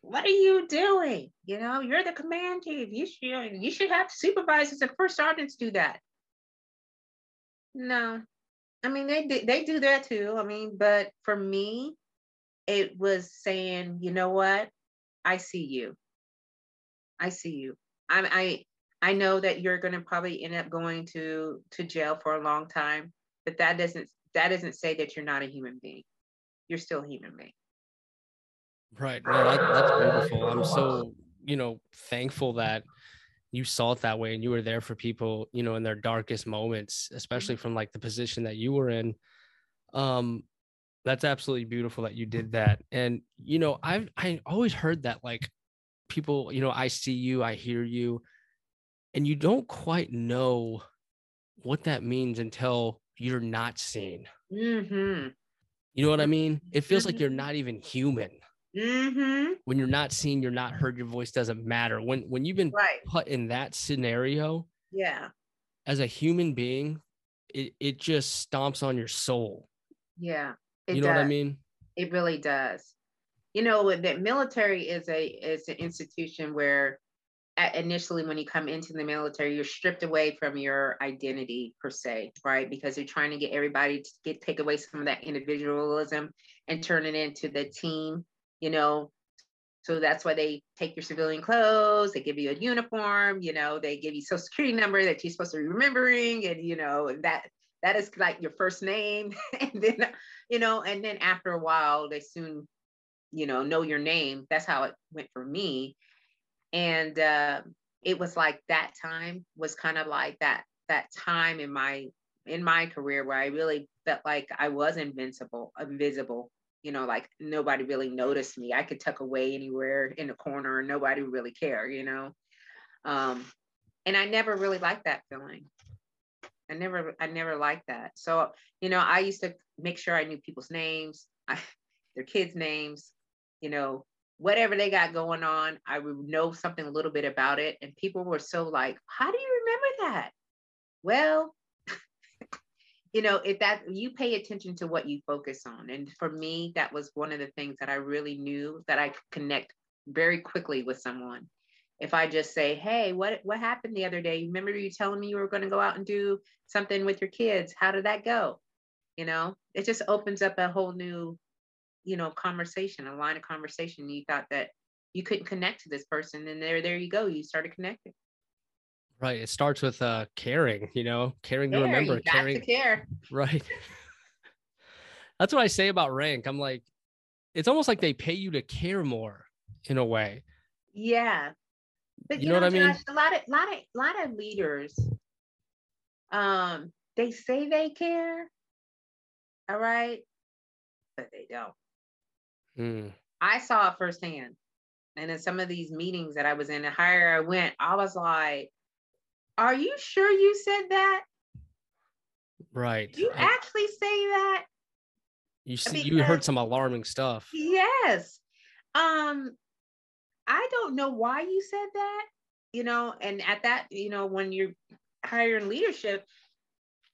What are you doing? You know, you're the command chief. You should you should have supervisors and first sergeants do that. No, I mean they they do that too. I mean, but for me, it was saying, you know what? I see you. I see you. I I I know that you're going to probably end up going to to jail for a long time, but that doesn't that doesn't say that you're not a human being. You're still a human being. Right. No, that, that's beautiful. I'm so you know thankful that you saw it that way and you were there for people you know in their darkest moments especially from like the position that you were in um that's absolutely beautiful that you did that and you know i've i always heard that like people you know i see you i hear you and you don't quite know what that means until you're not seen. Mm-hmm. You know what I mean? It feels like you're mm-hmm. not even human. Mm-hmm. When you're not seen, you're not heard. Your voice doesn't matter. When when you've been right. put in that scenario, yeah, as a human being, it it just stomps on your soul. Yeah, you know does. what I mean? It really does. You know that military is a is an institution where initially when you come into the military you're stripped away from your identity per se right because you're trying to get everybody to get take away some of that individualism and turn it into the team you know so that's why they take your civilian clothes they give you a uniform you know they give you social security number that you're supposed to be remembering and you know that that is like your first name and then you know and then after a while they soon you know know your name that's how it went for me and uh, it was like that time was kind of like that that time in my in my career where I really felt like I was invincible, invisible. You know, like nobody really noticed me. I could tuck away anywhere in a corner and nobody would really care. You know, um, and I never really liked that feeling. I never, I never liked that. So, you know, I used to make sure I knew people's names, I, their kids' names, you know, whatever they got going on, I would know something a little bit about it. And people were so like, how do you remember that? Well, you know, if that you pay attention to what you focus on. And for me, that was one of the things that I really knew that I could connect very quickly with someone. If I just say, hey, what what happened the other day? Remember you telling me you were going to go out and do something with your kids? How did that go? You know, it just opens up a whole new you know conversation a line of conversation. You thought that you couldn't connect to this person and there there you go you started connecting. Right it starts with uh caring you know caring care, to remember caring to care. Right. That's what i say about rank. I'm like it's almost like they pay you to care more in a way. Yeah but you, you know, know, what i mean a lot of lot of lot of leaders um they say they care all right but they don't Mm. I saw it firsthand. And in some of these meetings that I was in, the higher I went, I was like, Are you sure you said that? Right. You I- actually say that? you see, because- you heard some alarming stuff. Yes. Um, I don't know why you said that, you know, and at that, you know, when you're higher in leadership,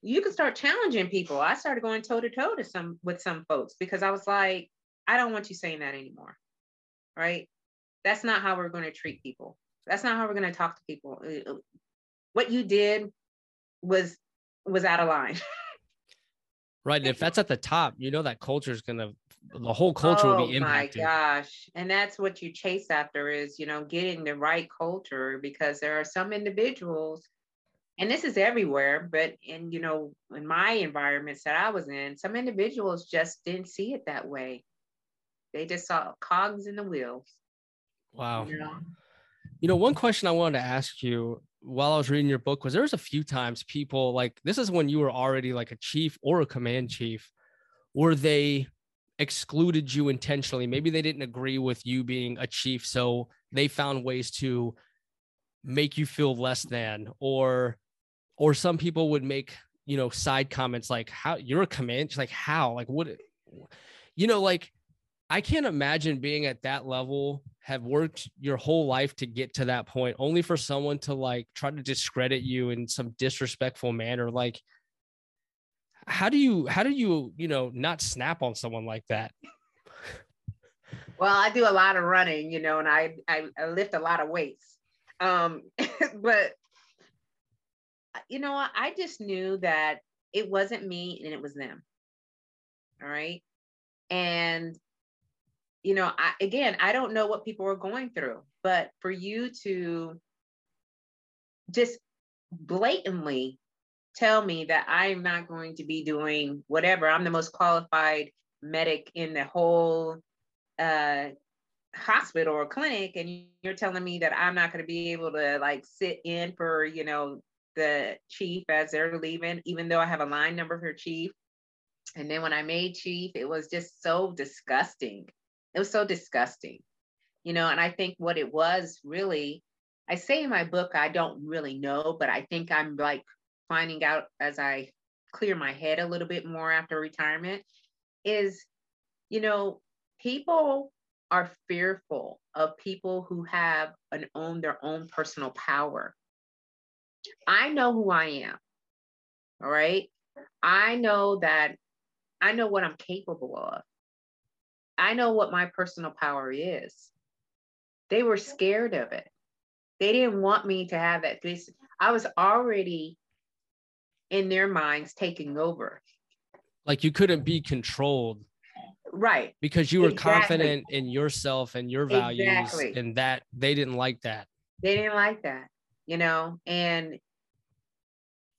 you can start challenging people. I started going toe to toe to some with some folks because I was like, I don't want you saying that anymore. Right? That's not how we're going to treat people. That's not how we're going to talk to people. Uh, What you did was was out of line. Right. And if that's at the top, you know that culture is gonna the whole culture will be impacted. Oh my gosh. And that's what you chase after is, you know, getting the right culture because there are some individuals, and this is everywhere, but in, you know, in my environments that I was in, some individuals just didn't see it that way. They just saw cogs in the wheels. Wow. You know? You know, one question I wanted to ask you while I was reading your book was there was a few times people like this is when you were already like a chief or a command chief, were they excluded you intentionally. Maybe they didn't agree with you being a chief, so they found ways to make you feel less than, or or some people would make you know side comments like how you're a command like how like what you know like I can't imagine being at that level, have worked your whole life to get to that point, only for someone to like try to discredit you in some disrespectful manner. Like, how do you, how do you, you know, not snap on someone like that? Well, I do a lot of running, you know, and I I, I lift a lot of weights. Um, but you know. I just knew that it wasn't me and it was them. All right. And you know, I again, I don't know what people are going through, but for you to just blatantly tell me that I'm not going to be doing whatever, I'm the most qualified medic in the whole uh hospital or clinic and you're telling me that I'm not going to be able to like sit in for, you know, the chief as they're leaving, even though I have a line number for chief. And then when I made chief, it was just so disgusting. It was so disgusting, you know. And I think what it was really, I say in my book, I don't really know, but I think I'm like finding out as I clear my head a little bit more after retirement is, you know, people are fearful of people who have an own their own personal power. I know who I am. All right. I know that I know what I'm capable of. I know what my personal power is. They were scared of it. They didn't want me to have that. I was already in their minds taking over. Like, you couldn't be controlled Right. because you were Exactly. confident in yourself and your values, Exactly. and that they didn't like that. they didn't like that you know and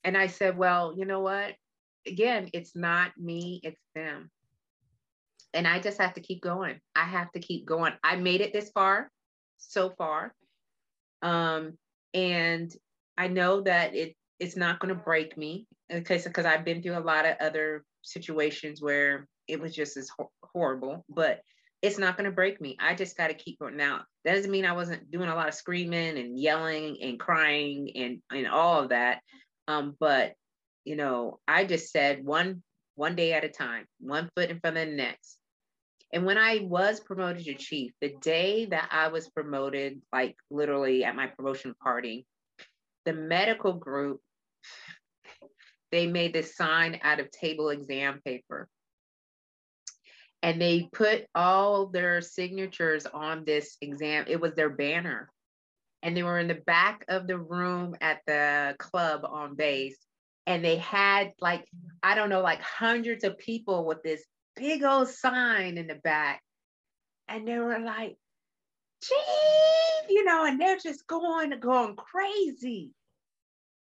and i said well you know what again it's not me it's them and i just have to keep going i have to keep going i made it this far so far um and i know that it it's not going to break me because because i've been through a lot of other situations where it was just as hor- horrible but it's not going to break me. I just got to keep going. Now, that doesn't mean I wasn't doing a lot of screaming and yelling and crying and, and all of that. Um, but you know, I just said one one day at a time, one foot in front of the next. And when I was promoted to chief, the day that I was promoted, like literally at my promotion party, the medical group, they made this sign out of table exam paper and they put all their signatures on this exam. It was their banner. And they were in the back of the room at the club on base. And they had like, I don't know, like hundreds of people with this big old sign in the back. And they were like, Chief, you know, and they're just going, going crazy,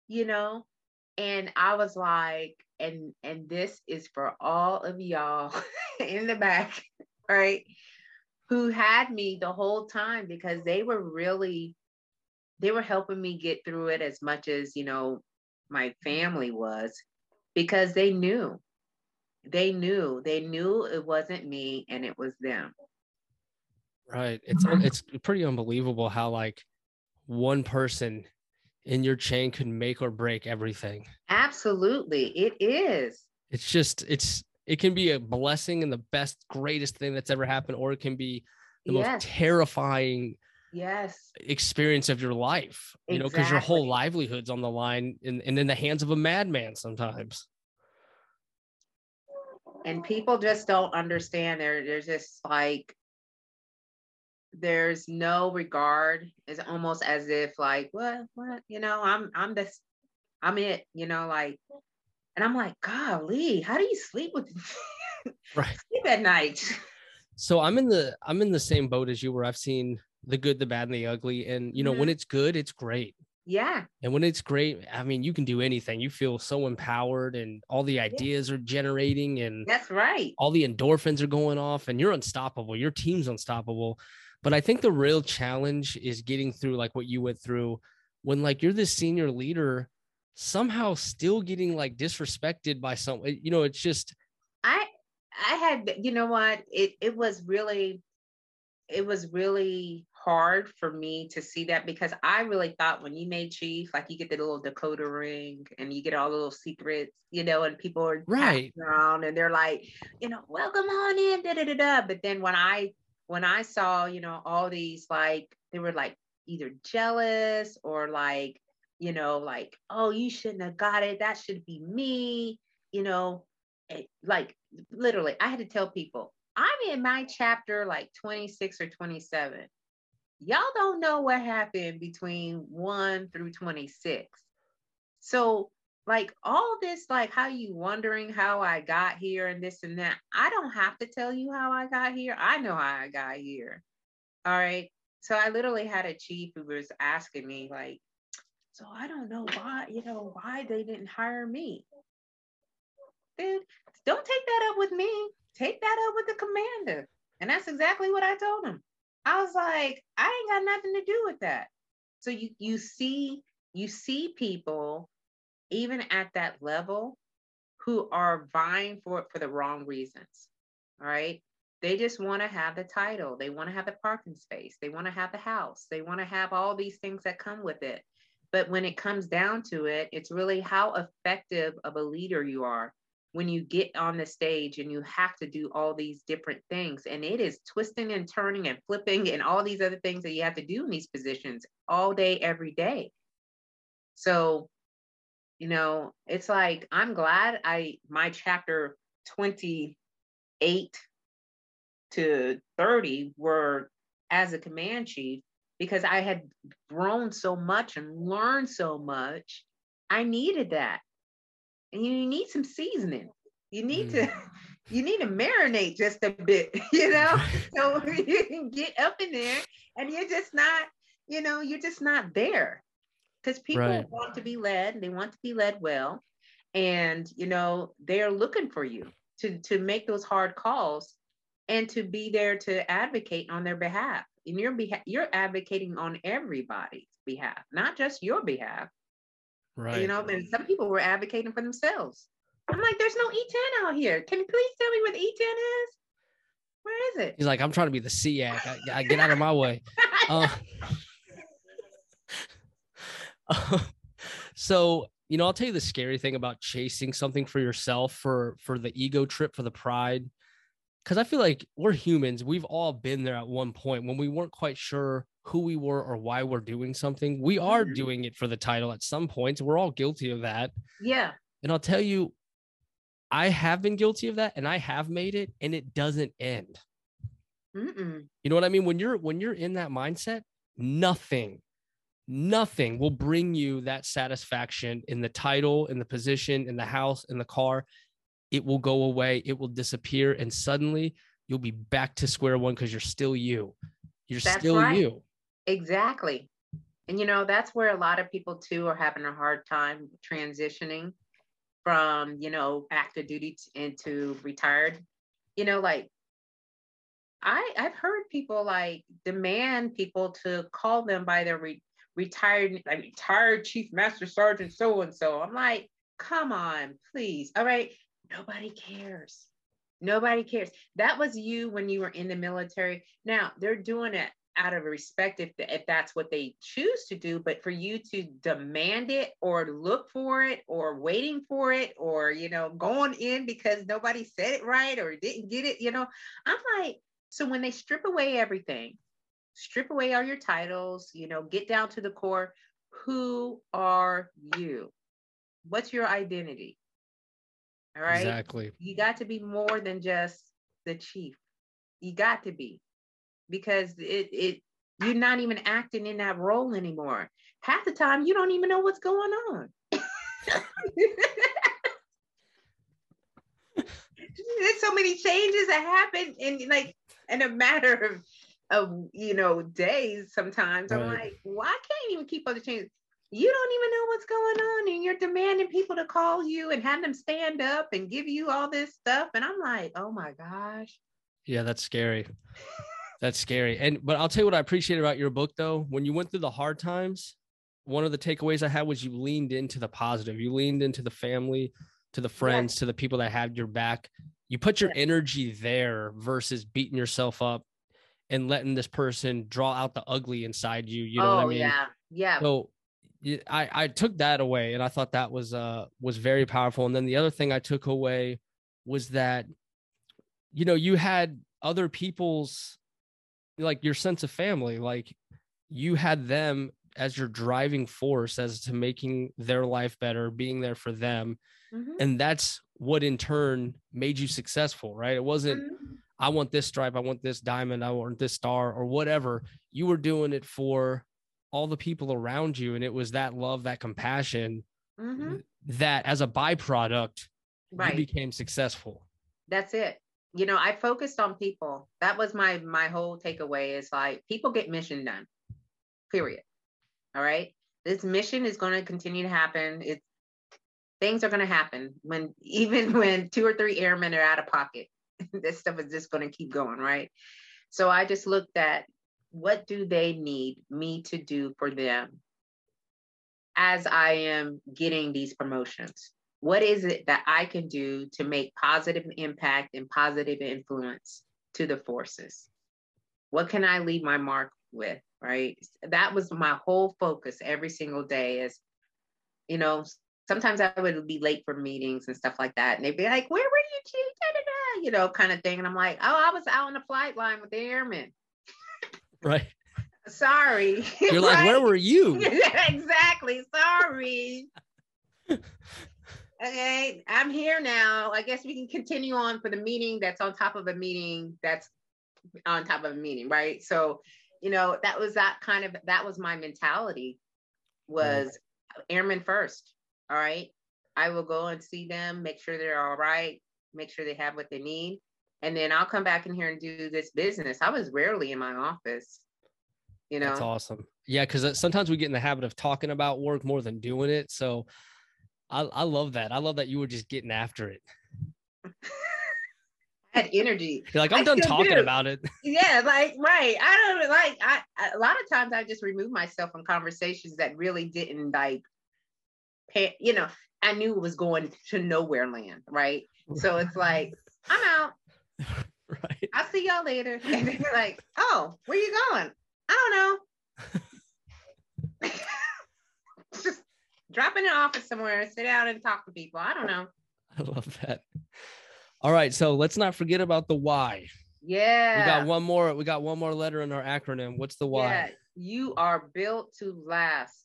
you know. And I was like, and and this is for all of y'all in the back, right? Who had me the whole time because they were really they were helping me get through it as much as, you know, my family was because they knew. They knew. They knew it wasn't me and it was them. Right. It's it's pretty unbelievable how like one person in your chain could make or break everything. Absolutely. It is. It's just, it's, it can be a blessing and the best, greatest thing that's ever happened, or it can be the yes. most terrifying yes experience of your life you exactly. know because your whole livelihood's on the line and, and in the hands of a madman sometimes and people just don't understand they're, they're just like there's no regard. It's almost as if like what what? You know i'm i'm this i'm it you know like and i'm like golly how do you sleep with right. sleep at night? So i'm in the i'm in the same boat as you where i've seen the good the bad and the ugly and you know mm-hmm. when it's good it's great. Yeah. And when it's great i mean you can do anything. You feel so empowered and all the ideas yeah. are generating and that's right. all the endorphins are going off and you're unstoppable. Your team's unstoppable but I think the real challenge is getting through like what you went through when like you're this senior leader, somehow still getting like disrespected by some, eh, you know, it's just I I had you know what? It it was really it was really hard for me to see that because I really thought when you made chief, like you get the little decoder ring and you get all the little secrets, you know, and people are right around and they're like, you know, welcome on in, da da da da. But then when I when I saw, you know, all these like, they were like either jealous or like, you know, like, oh, you shouldn't have got it. That should be me, you know, it, like literally, I had to tell people, I'm in my chapter like 26 or 27. Y'all don't know what happened between 1 through 26. So like all this like how you wondering how i got here and this and that i don't have to tell you how i got here. I know how i got here. All right? So i literally had a chief who was asking me like so i don't know why you know why they didn't hire me. Dude don't take that up with me. Take that up with the commander. And that's exactly what i told him. I was like i ain't got nothing to do with that. So you you see you see people even at that level, who are vying for it for the wrong reasons. All right. They just want to have the title. They want to have the parking space. They want to have the house. They want to have all these things that come with it. But when it comes down to it, it's really how effective of a leader you are when you get on the stage and you have to do all these different things. And it is twisting and turning and flipping and all these other things that you have to do in these positions all day, every day. So you know it's like i'm glad i my chapter 28 to 30 were as a command chief because i had grown so much and learned so much. I needed that. And you need some seasoning. You need mm. to you need to marinate just a bit you know? So you can get up in there and you're just not you know you're just not there because people right. want to be led and they want to be led well and you know they're looking for you to to make those hard calls and to be there to advocate on their behalf. And you're beha- you're advocating on everybody's behalf not just your behalf. Right. you know and some people were advocating for themselves. I'm like there's no e10 out here. Can you please tell me where the e10 is? Where is it? He's like i'm trying to be the SEAC. I, I get out of my way. Uh, so you know i'll tell you the scary thing about chasing something for yourself for for the ego trip for the pride. Because i feel like we're humans. We've all been there at one point when we weren't quite sure who we were or why we're doing something. We are mm-hmm. doing it for the title at some points. We're all guilty of that. Yeah. And i'll tell you i have been guilty of that and i have made it and it doesn't end. Mm-mm. you know what i mean? When you're when you're in that mindset nothing nothing will bring you that satisfaction in the title, in the position, in the house, in the car. It will go away, it will disappear, and suddenly you'll be back to square one because you're still you. You're that's still right. you. Exactly. And you know, that's where a lot of people too are having a hard time transitioning from, you know, active duty into retired. You know, like I I've heard people like demand people to call them by their re- retired, like retired chief master sergeant so and so. I'm like, come on, please. All right. Nobody cares. Nobody cares. That was you when you were in the military. Now they're doing it out of respect if, if that's what they choose to do but for you to demand it or look for it or waiting for it or you know going in because nobody said it right or didn't get it you know i'm like so when they strip away everything strip away all your titles you know get down to the core. Who are you? What's your identity? All right? Exactly. you got to be more than just the chief. You got to be. Because it it you're not even acting in that role anymore. Half the time you don't even know what's going on. There's so many changes that happen in like in a matter of of you know days sometimes i'm Right. like well i can't even keep up the changes you don't even know what's going on and you're demanding people to call you and have them stand up and give you all this stuff and i'm like oh my gosh Yeah, that's scary. That's scary. And but I'll tell you what I appreciate about your book though. When you went through the hard times, one of the takeaways I had was you leaned into the positive. You leaned into the family, to the friends, to the people that had your back. You put your energy there versus beating yourself up and letting this person draw out the ugly inside you. You know oh what I mean? yeah yeah So I, I took that away and I thought that was uh was very powerful. And then the other thing I took away was that you know you had other people's like your sense of family like you had them as your driving force as to making their life better being there for them Mhm. and that's what in turn made you successful right it wasn't Mhm. I want this stripe i want this diamond i want this star or whatever you were doing it for all the people around you and it was that love that compassion Mhm. that as a byproduct right. you became successful. That's it. You know i focused on people. That was my my whole takeaway is like people get mission done period. All right? This mission is going to continue to happen. It's things are going to happen when even when two or three airmen are out of pocket this stuff is just going to keep going right so i just looked at what do they need me to do for them as i am getting these promotions what is it that I can do to make positive impact and positive influence to the forces? What can I leave my mark with? Right. That was my whole focus every single day is, you know, sometimes I would be late for meetings and stuff like that. And they'd be like, where were you? You know, kind of thing. And I'm like, oh, I was out on the flight line with the airmen. right Sorry. you're like where were you exactly. Sorry. okay, I'm here now. I guess we can continue on for the meeting that's on top of a meeting that's on top of a meeting, right? So, you know, that was that kind of that was my mentality was airmen first. All right. I will go and see them, make sure they're all right, make sure they have what they need. And then I'll come back in here and do this business. I was rarely in my office. You know, That's awesome. Yeah, because uh, sometimes we get in the habit of talking about work more than doing it. So I, I love that. I love that you were just getting after it. I had energy. You're like, I I'm done talking do. about it. yeah like right i don't like I a lot of times i just remove myself from conversations that really didn't like pay, you know i knew it was going to nowhere land right so it's like i'm out right. i'll see y'all later and then you're like oh where you going i don't know just drop in an office somewhere sit down and talk to people i don't know I love that. All right. So let's not forget about the why. yeah We got one more. We got one more letter in our acronym. What's the why? yeah you are built to last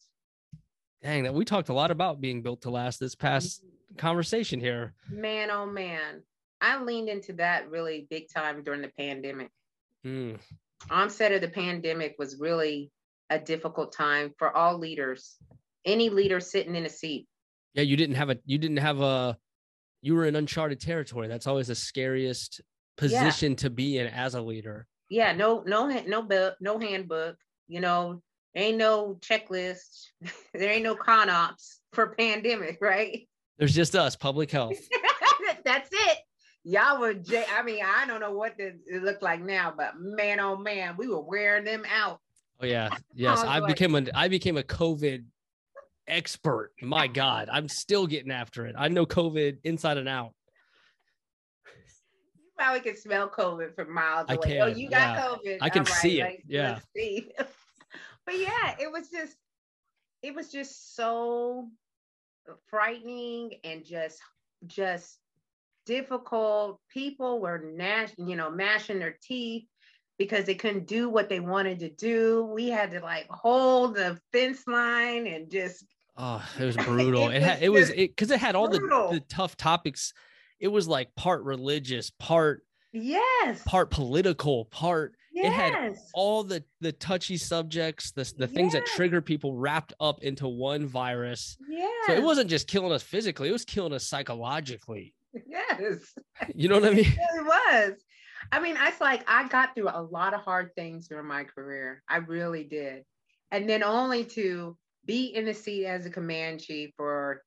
Dang, that we talked a lot about being built to last this past mm-hmm. Conversation here. Man, oh man. I leaned into that really big time during the pandemic. Mm, Onset of the pandemic was really a difficult time for all leaders, any leader sitting in a seat. Yeah, you didn't have a. You didn't have a. You were in uncharted territory. That's always the scariest position to be in as a leader. Yeah, no, no, no book, no handbook. You know, ain't no checklist. there ain't no con ops for pandemic, right? There's just us, public health. That's it. Y'all were, j- I mean, I don't know what it looked like now, but man, oh man, we were wearing them out. Oh yeah, yes. was I like- became a. I became a COVID expert. My God, I'm still getting after it. I know COVID inside and out. You probably can smell COVID from miles I away. Oh, can, you got yeah. COVID. I can All see it, let's- yeah. see. but yeah, it was just, it was just so frightening and just, just difficult. People were gnash, you know, mashing their teeth because they couldn't do what they wanted to do. We had to like hold the fence line and just Oh, it was brutal. It it, had, was it was it because it had all the, the tough topics. It was like part religious, part yes, part political, part yes. it had all the the touchy subjects, the the things that trigger people wrapped up into one virus. yes. So it wasn't just killing us physically; it was killing us psychologically. yes. You know what I mean? It was. I mean, I like I got through a lot of hard things during my career. I really did. And then only to be in the seat as a command chief for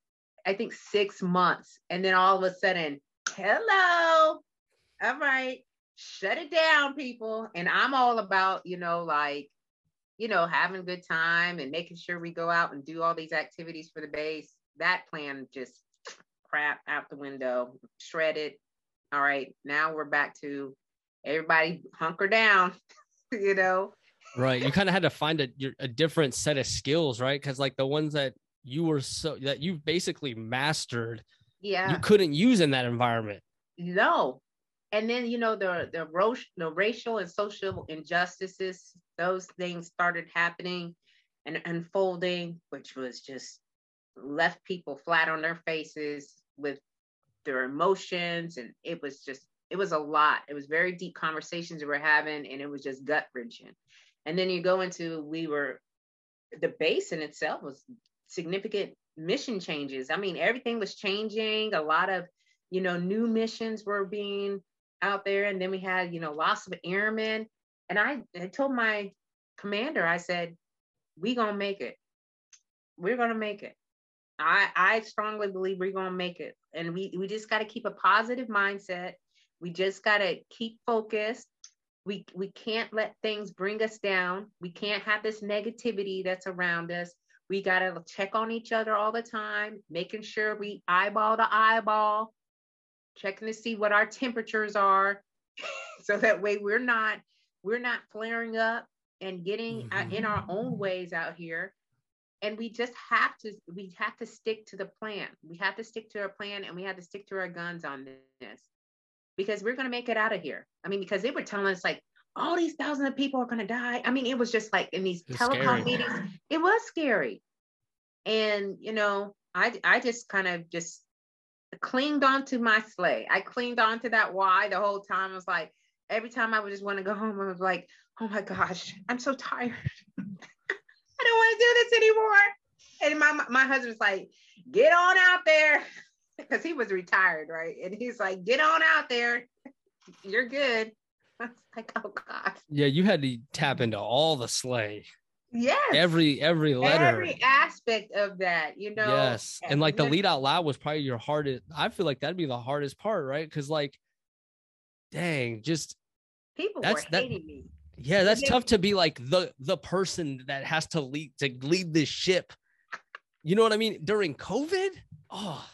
I think six months. And then all of a sudden, hello. All right, shut it down, people. And I'm all about, you know, like, you know, having a good time and making sure we go out and do all these activities for the base. That plan just crap out the window, shredded. All right, now we're back to everybody hunker down, you know. Right. You kind of had to find a a different set of skills, right? Because like the ones that you were so that you basically mastered, Yeah. you couldn't use in that environment. no. And then you know the the, ro- the racial and social injustices, those things started happening and unfolding, which was just left people flat on their faces with their emotions, and it was just it was a lot. It was very deep conversations we were having, and it was just gut wrenching. And then you go into we were the base in itself was significant mission changes. I mean, everything was changing. A lot of you know new missions were being out there, and then we had you know loss of airmen. And I, I told my commander, I said, "We gonna make it. We're gonna make it. I I strongly believe we're gonna make it, and we we just got to keep a positive mindset. We just got to keep focused. We we can't let things bring us down. We can't have this negativity that's around us. We got to check on each other all the time, making sure we eyeball to eyeball, checking to see what our temperatures are, so that way we're not we're not flaring up and getting uh, in our own ways out here. And we just have to we have to stick to the plan. We have to stick to our plan and we have to stick to our guns on this because we're going to make it out of here. I mean because they were telling us like all these thousands of people are going to die. I mean it was just like in these It's telecom scary. meetings. It was scary. And you know i i just kind of just clinged onto my slay i clinged onto that why the whole time i was like every time i would just want to go home i was like oh my gosh i'm so tired I don't want to do this anymore. And my my husband's like, get on out there. Because he was retired, right? And he's like, get on out there. You're good. I was like, oh gosh. Yeah, you had to tap into all the slay, Yes. every every letter. Every aspect of that, you know. yes, and like the lead out loud was probably your hardest. I feel like that'd be the hardest part, right? Because like, dang, just people that's- were that- hating me. yeah, that's tough to be like the the person that has to lead to lead this ship. You know what I mean? During COVID, oh,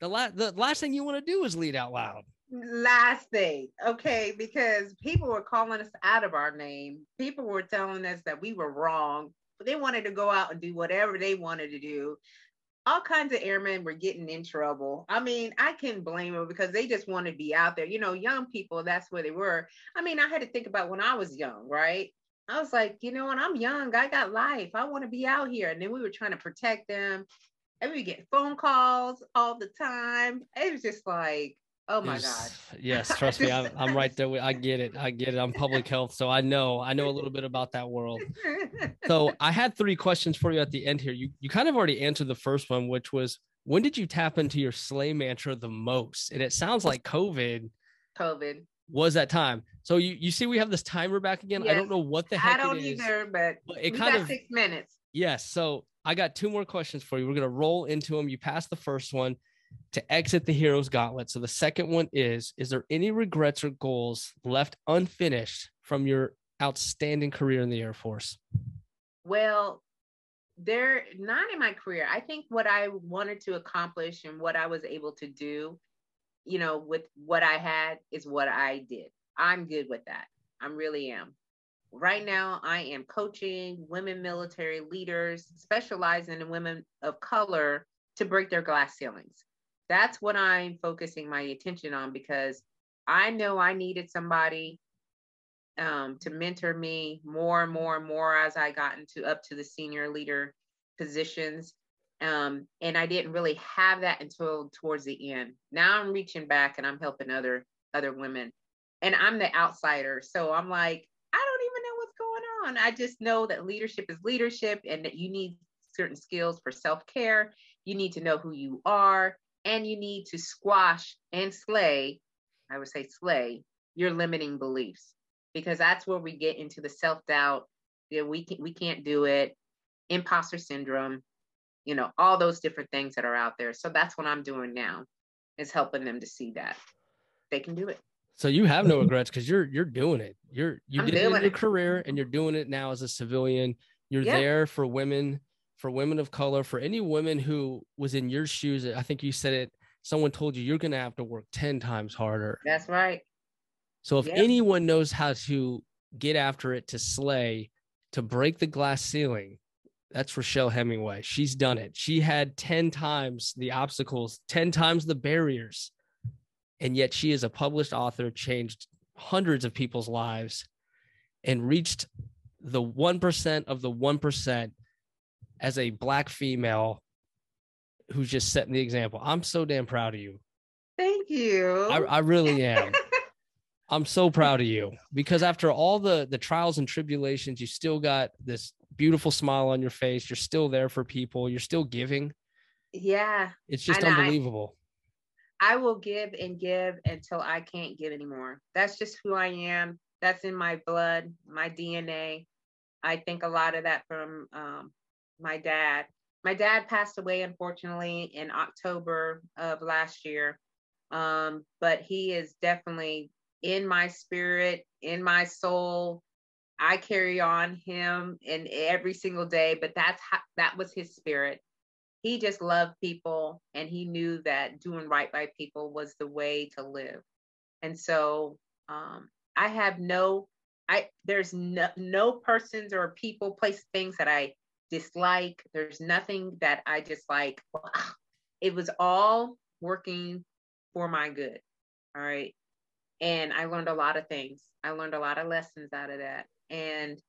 the last the last thing you want to do is lead out loud. Last thing, okay, because people were calling us out of our name. People were telling us that we were wrong, but they wanted to go out and do whatever they wanted to do. All kinds of airmen were getting in trouble. I mean, I can't blame them because they just wanted to be out there. You know, young people, that's where they were. I mean, I had to think about when I was young, right? I was like, you know, when I'm young, I got life. I want to be out here. And then we were trying to protect them. And we get phone calls all the time. It was just like, oh my Yes, gosh. Yes, trust me, I'm, I'm right there. With, I get it. I get it. I'm public health, so I know. I know a little bit about that world. So I had three questions for you at the end here. You you kind of already answered the first one, which was when did you tap into your slay mantra the most? And it sounds like COVID COVID. was that time. So you you see we have this timer back again. I don't know what the heck. I don't it is. either, but but it we kind got of six minutes. Yes. So I got two more questions for you. We're gonna roll into them. You passed the first one to exit the hero's gauntlet. So the second one is: Is there any regrets or goals left unfinished from your outstanding career in the Air Force? Well, they're not in my career. I think what I wanted to accomplish and what I was able to do you know, with what I had is what I did. I'm good with that. I really am. Right now, I am coaching women military leaders, specializing in women of color to break their glass ceilings. That's what I'm focusing my attention on because I know I needed somebody um, to mentor me more and more and more as I got into up to the senior leader positions. Um, and I didn't really have that until towards the end. Now I'm reaching back and I'm helping other other women. And I'm the outsider. So I'm like, I don't even know what's going on. I just know that leadership is leadership and that you need certain skills for self-care. You need to know who you are and you need to squash and slay, I would say slay your limiting beliefs because that's where we get into the self-doubt. Yeah, we can, we can't do it, imposter syndrome, you know, all those different things that are out there. So that's what I'm doing now is helping them to see that they can do it. So you have no regrets because you're you're doing it. You're you I'm did it in your it. career and you're doing it now as a civilian. You're yeah. there for women, for women of color, for any women who was in your shoes. I think you said it. Someone told you you're gonna have to work 10 times harder. That's right. So if yep. anyone knows how to get after it to slay, to break the glass ceiling, that's Rochelle Hemingway. She's done it. She had 10 times the obstacles, 10 times the barriers. And yet she is a published author, changed hundreds of people's lives, and reached the 1% of the 1% as a Black female who's just setting the example. I'm so damn proud of you. Thank you. I, I really am. I'm so proud of you because after all the the trials and tribulations, you still got this beautiful smile on your face. You're still there for people. You're still giving. Yeah. It's just and unbelievable. I, I will give and give until I can't give anymore. That's just who I am. That's in my blood, my DNA. I think a lot of that from um, my dad. My dad passed away, unfortunately, in October of last year. Um, but he is definitely in my spirit, in my soul, I carry on him in every single day, but that's how, that was his spirit. He just loved people and he knew that doing right by people was the way to live. And so um, I have no, I there's no, no persons or people, place, things that I dislike. There's nothing that I just like. It was all working for my good. All right. And I learned a lot of things. I learned a lot of lessons out of that. And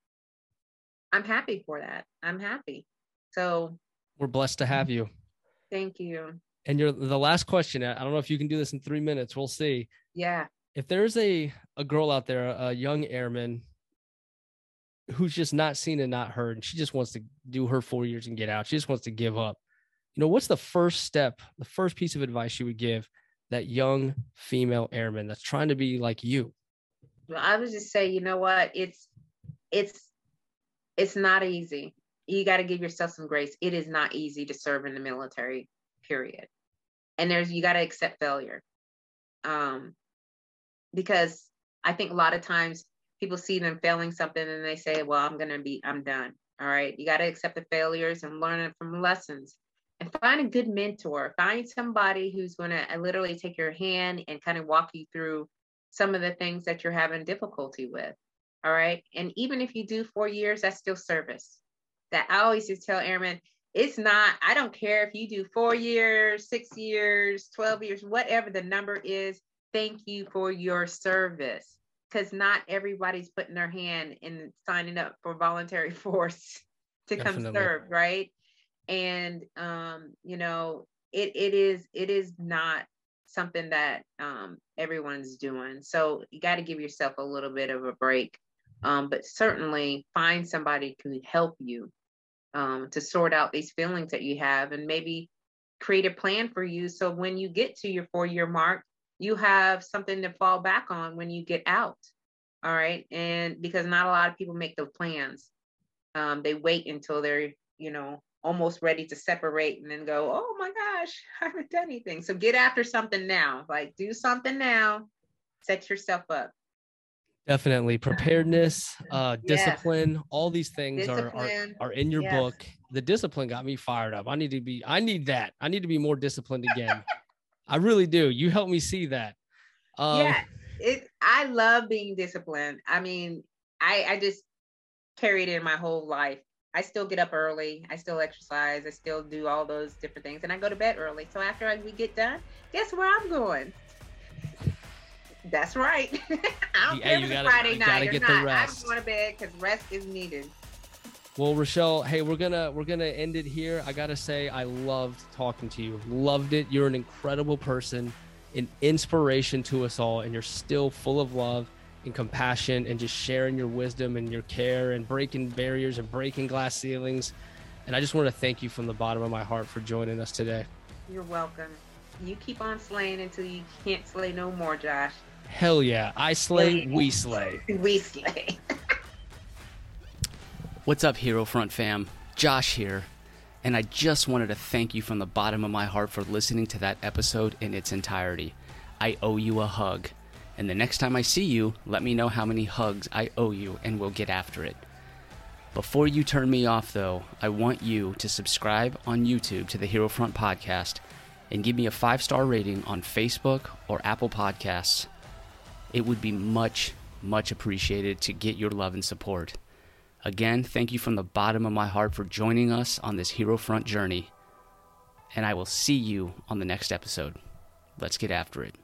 I'm happy for that. I'm happy. So we're blessed to have you. Thank you. And you're the last question. I don't know if you can do this in three minutes. We'll see. Yeah. If there's a, a girl out there, a young airman who's just not seen and not heard, and she just wants to do her four years and get out, she just wants to give up. You know, what's the first step, the first piece of advice you would give that young female airman that's trying to be like you? Well, I would just say, you know what? It's it's it's not easy. You got to give yourself some grace. It is not easy to serve in the military, period. And there's you got to accept failure. Um because I think a lot of times people see them failing something and they say, "Well, I'm going to be I'm done." All right? You got to accept the failures and learn from lessons. And find a good mentor. Find somebody who's going to uh, literally take your hand and kind of walk you through some of the things that you're having difficulty with. All right. And even if you do four years, that's still service. That I always just tell airmen, it's not, I don't care if you do four years, six years, 12 years, whatever the number is, thank you for your service. Because not everybody's putting their hand in signing up for voluntary force to Definitely. come serve, right? And um, you know, it it is it is not something that um everyone's doing. So you got to give yourself a little bit of a break um, but certainly find somebody to help you um, to sort out these feelings that you have and maybe create a plan for you so when you get to your four year mark you have something to fall back on when you get out all right and because not a lot of people make those plans um, they wait until they're you know almost ready to separate and then go oh my gosh i haven't done anything so get after something now like do something now set yourself up Definitely preparedness, uh, discipline, yes. all these things are, are are in your yes. book. The discipline got me fired up. I need to be. I need that. I need to be more disciplined again. I really do. You help me see that. Um, yeah, it. I love being disciplined. I mean, I I just carried it in my whole life. I still get up early. I still exercise. I still do all those different things, and I go to bed early. So after I, we get done, guess where I'm going? That's right. I don't yeah, care if it's Friday night or not. I'm going to bed because rest is needed. Well, Rochelle, hey, we're gonna we're gonna end it here. I gotta say, I loved talking to you. Loved it. You're an incredible person, an inspiration to us all, and you're still full of love and compassion and just sharing your wisdom and your care and breaking barriers and breaking glass ceilings. And I just want to thank you from the bottom of my heart for joining us today. You're welcome. You keep on slaying until you can't slay no more, Josh. Hell yeah. I slay, we slay. We slay. What's up, Hero Front fam? Josh here. And I just wanted to thank you from the bottom of my heart for listening to that episode in its entirety. I owe you a hug. And the next time I see you, let me know how many hugs I owe you and we'll get after it. Before you turn me off, though, I want you to subscribe on YouTube to the Hero Front podcast and give me a five star rating on Facebook or Apple Podcasts. It would be much, much appreciated to get your love and support. Again, thank you from the bottom of my heart for joining us on this Hero Front journey. And I will see you on the next episode. Let's get after it.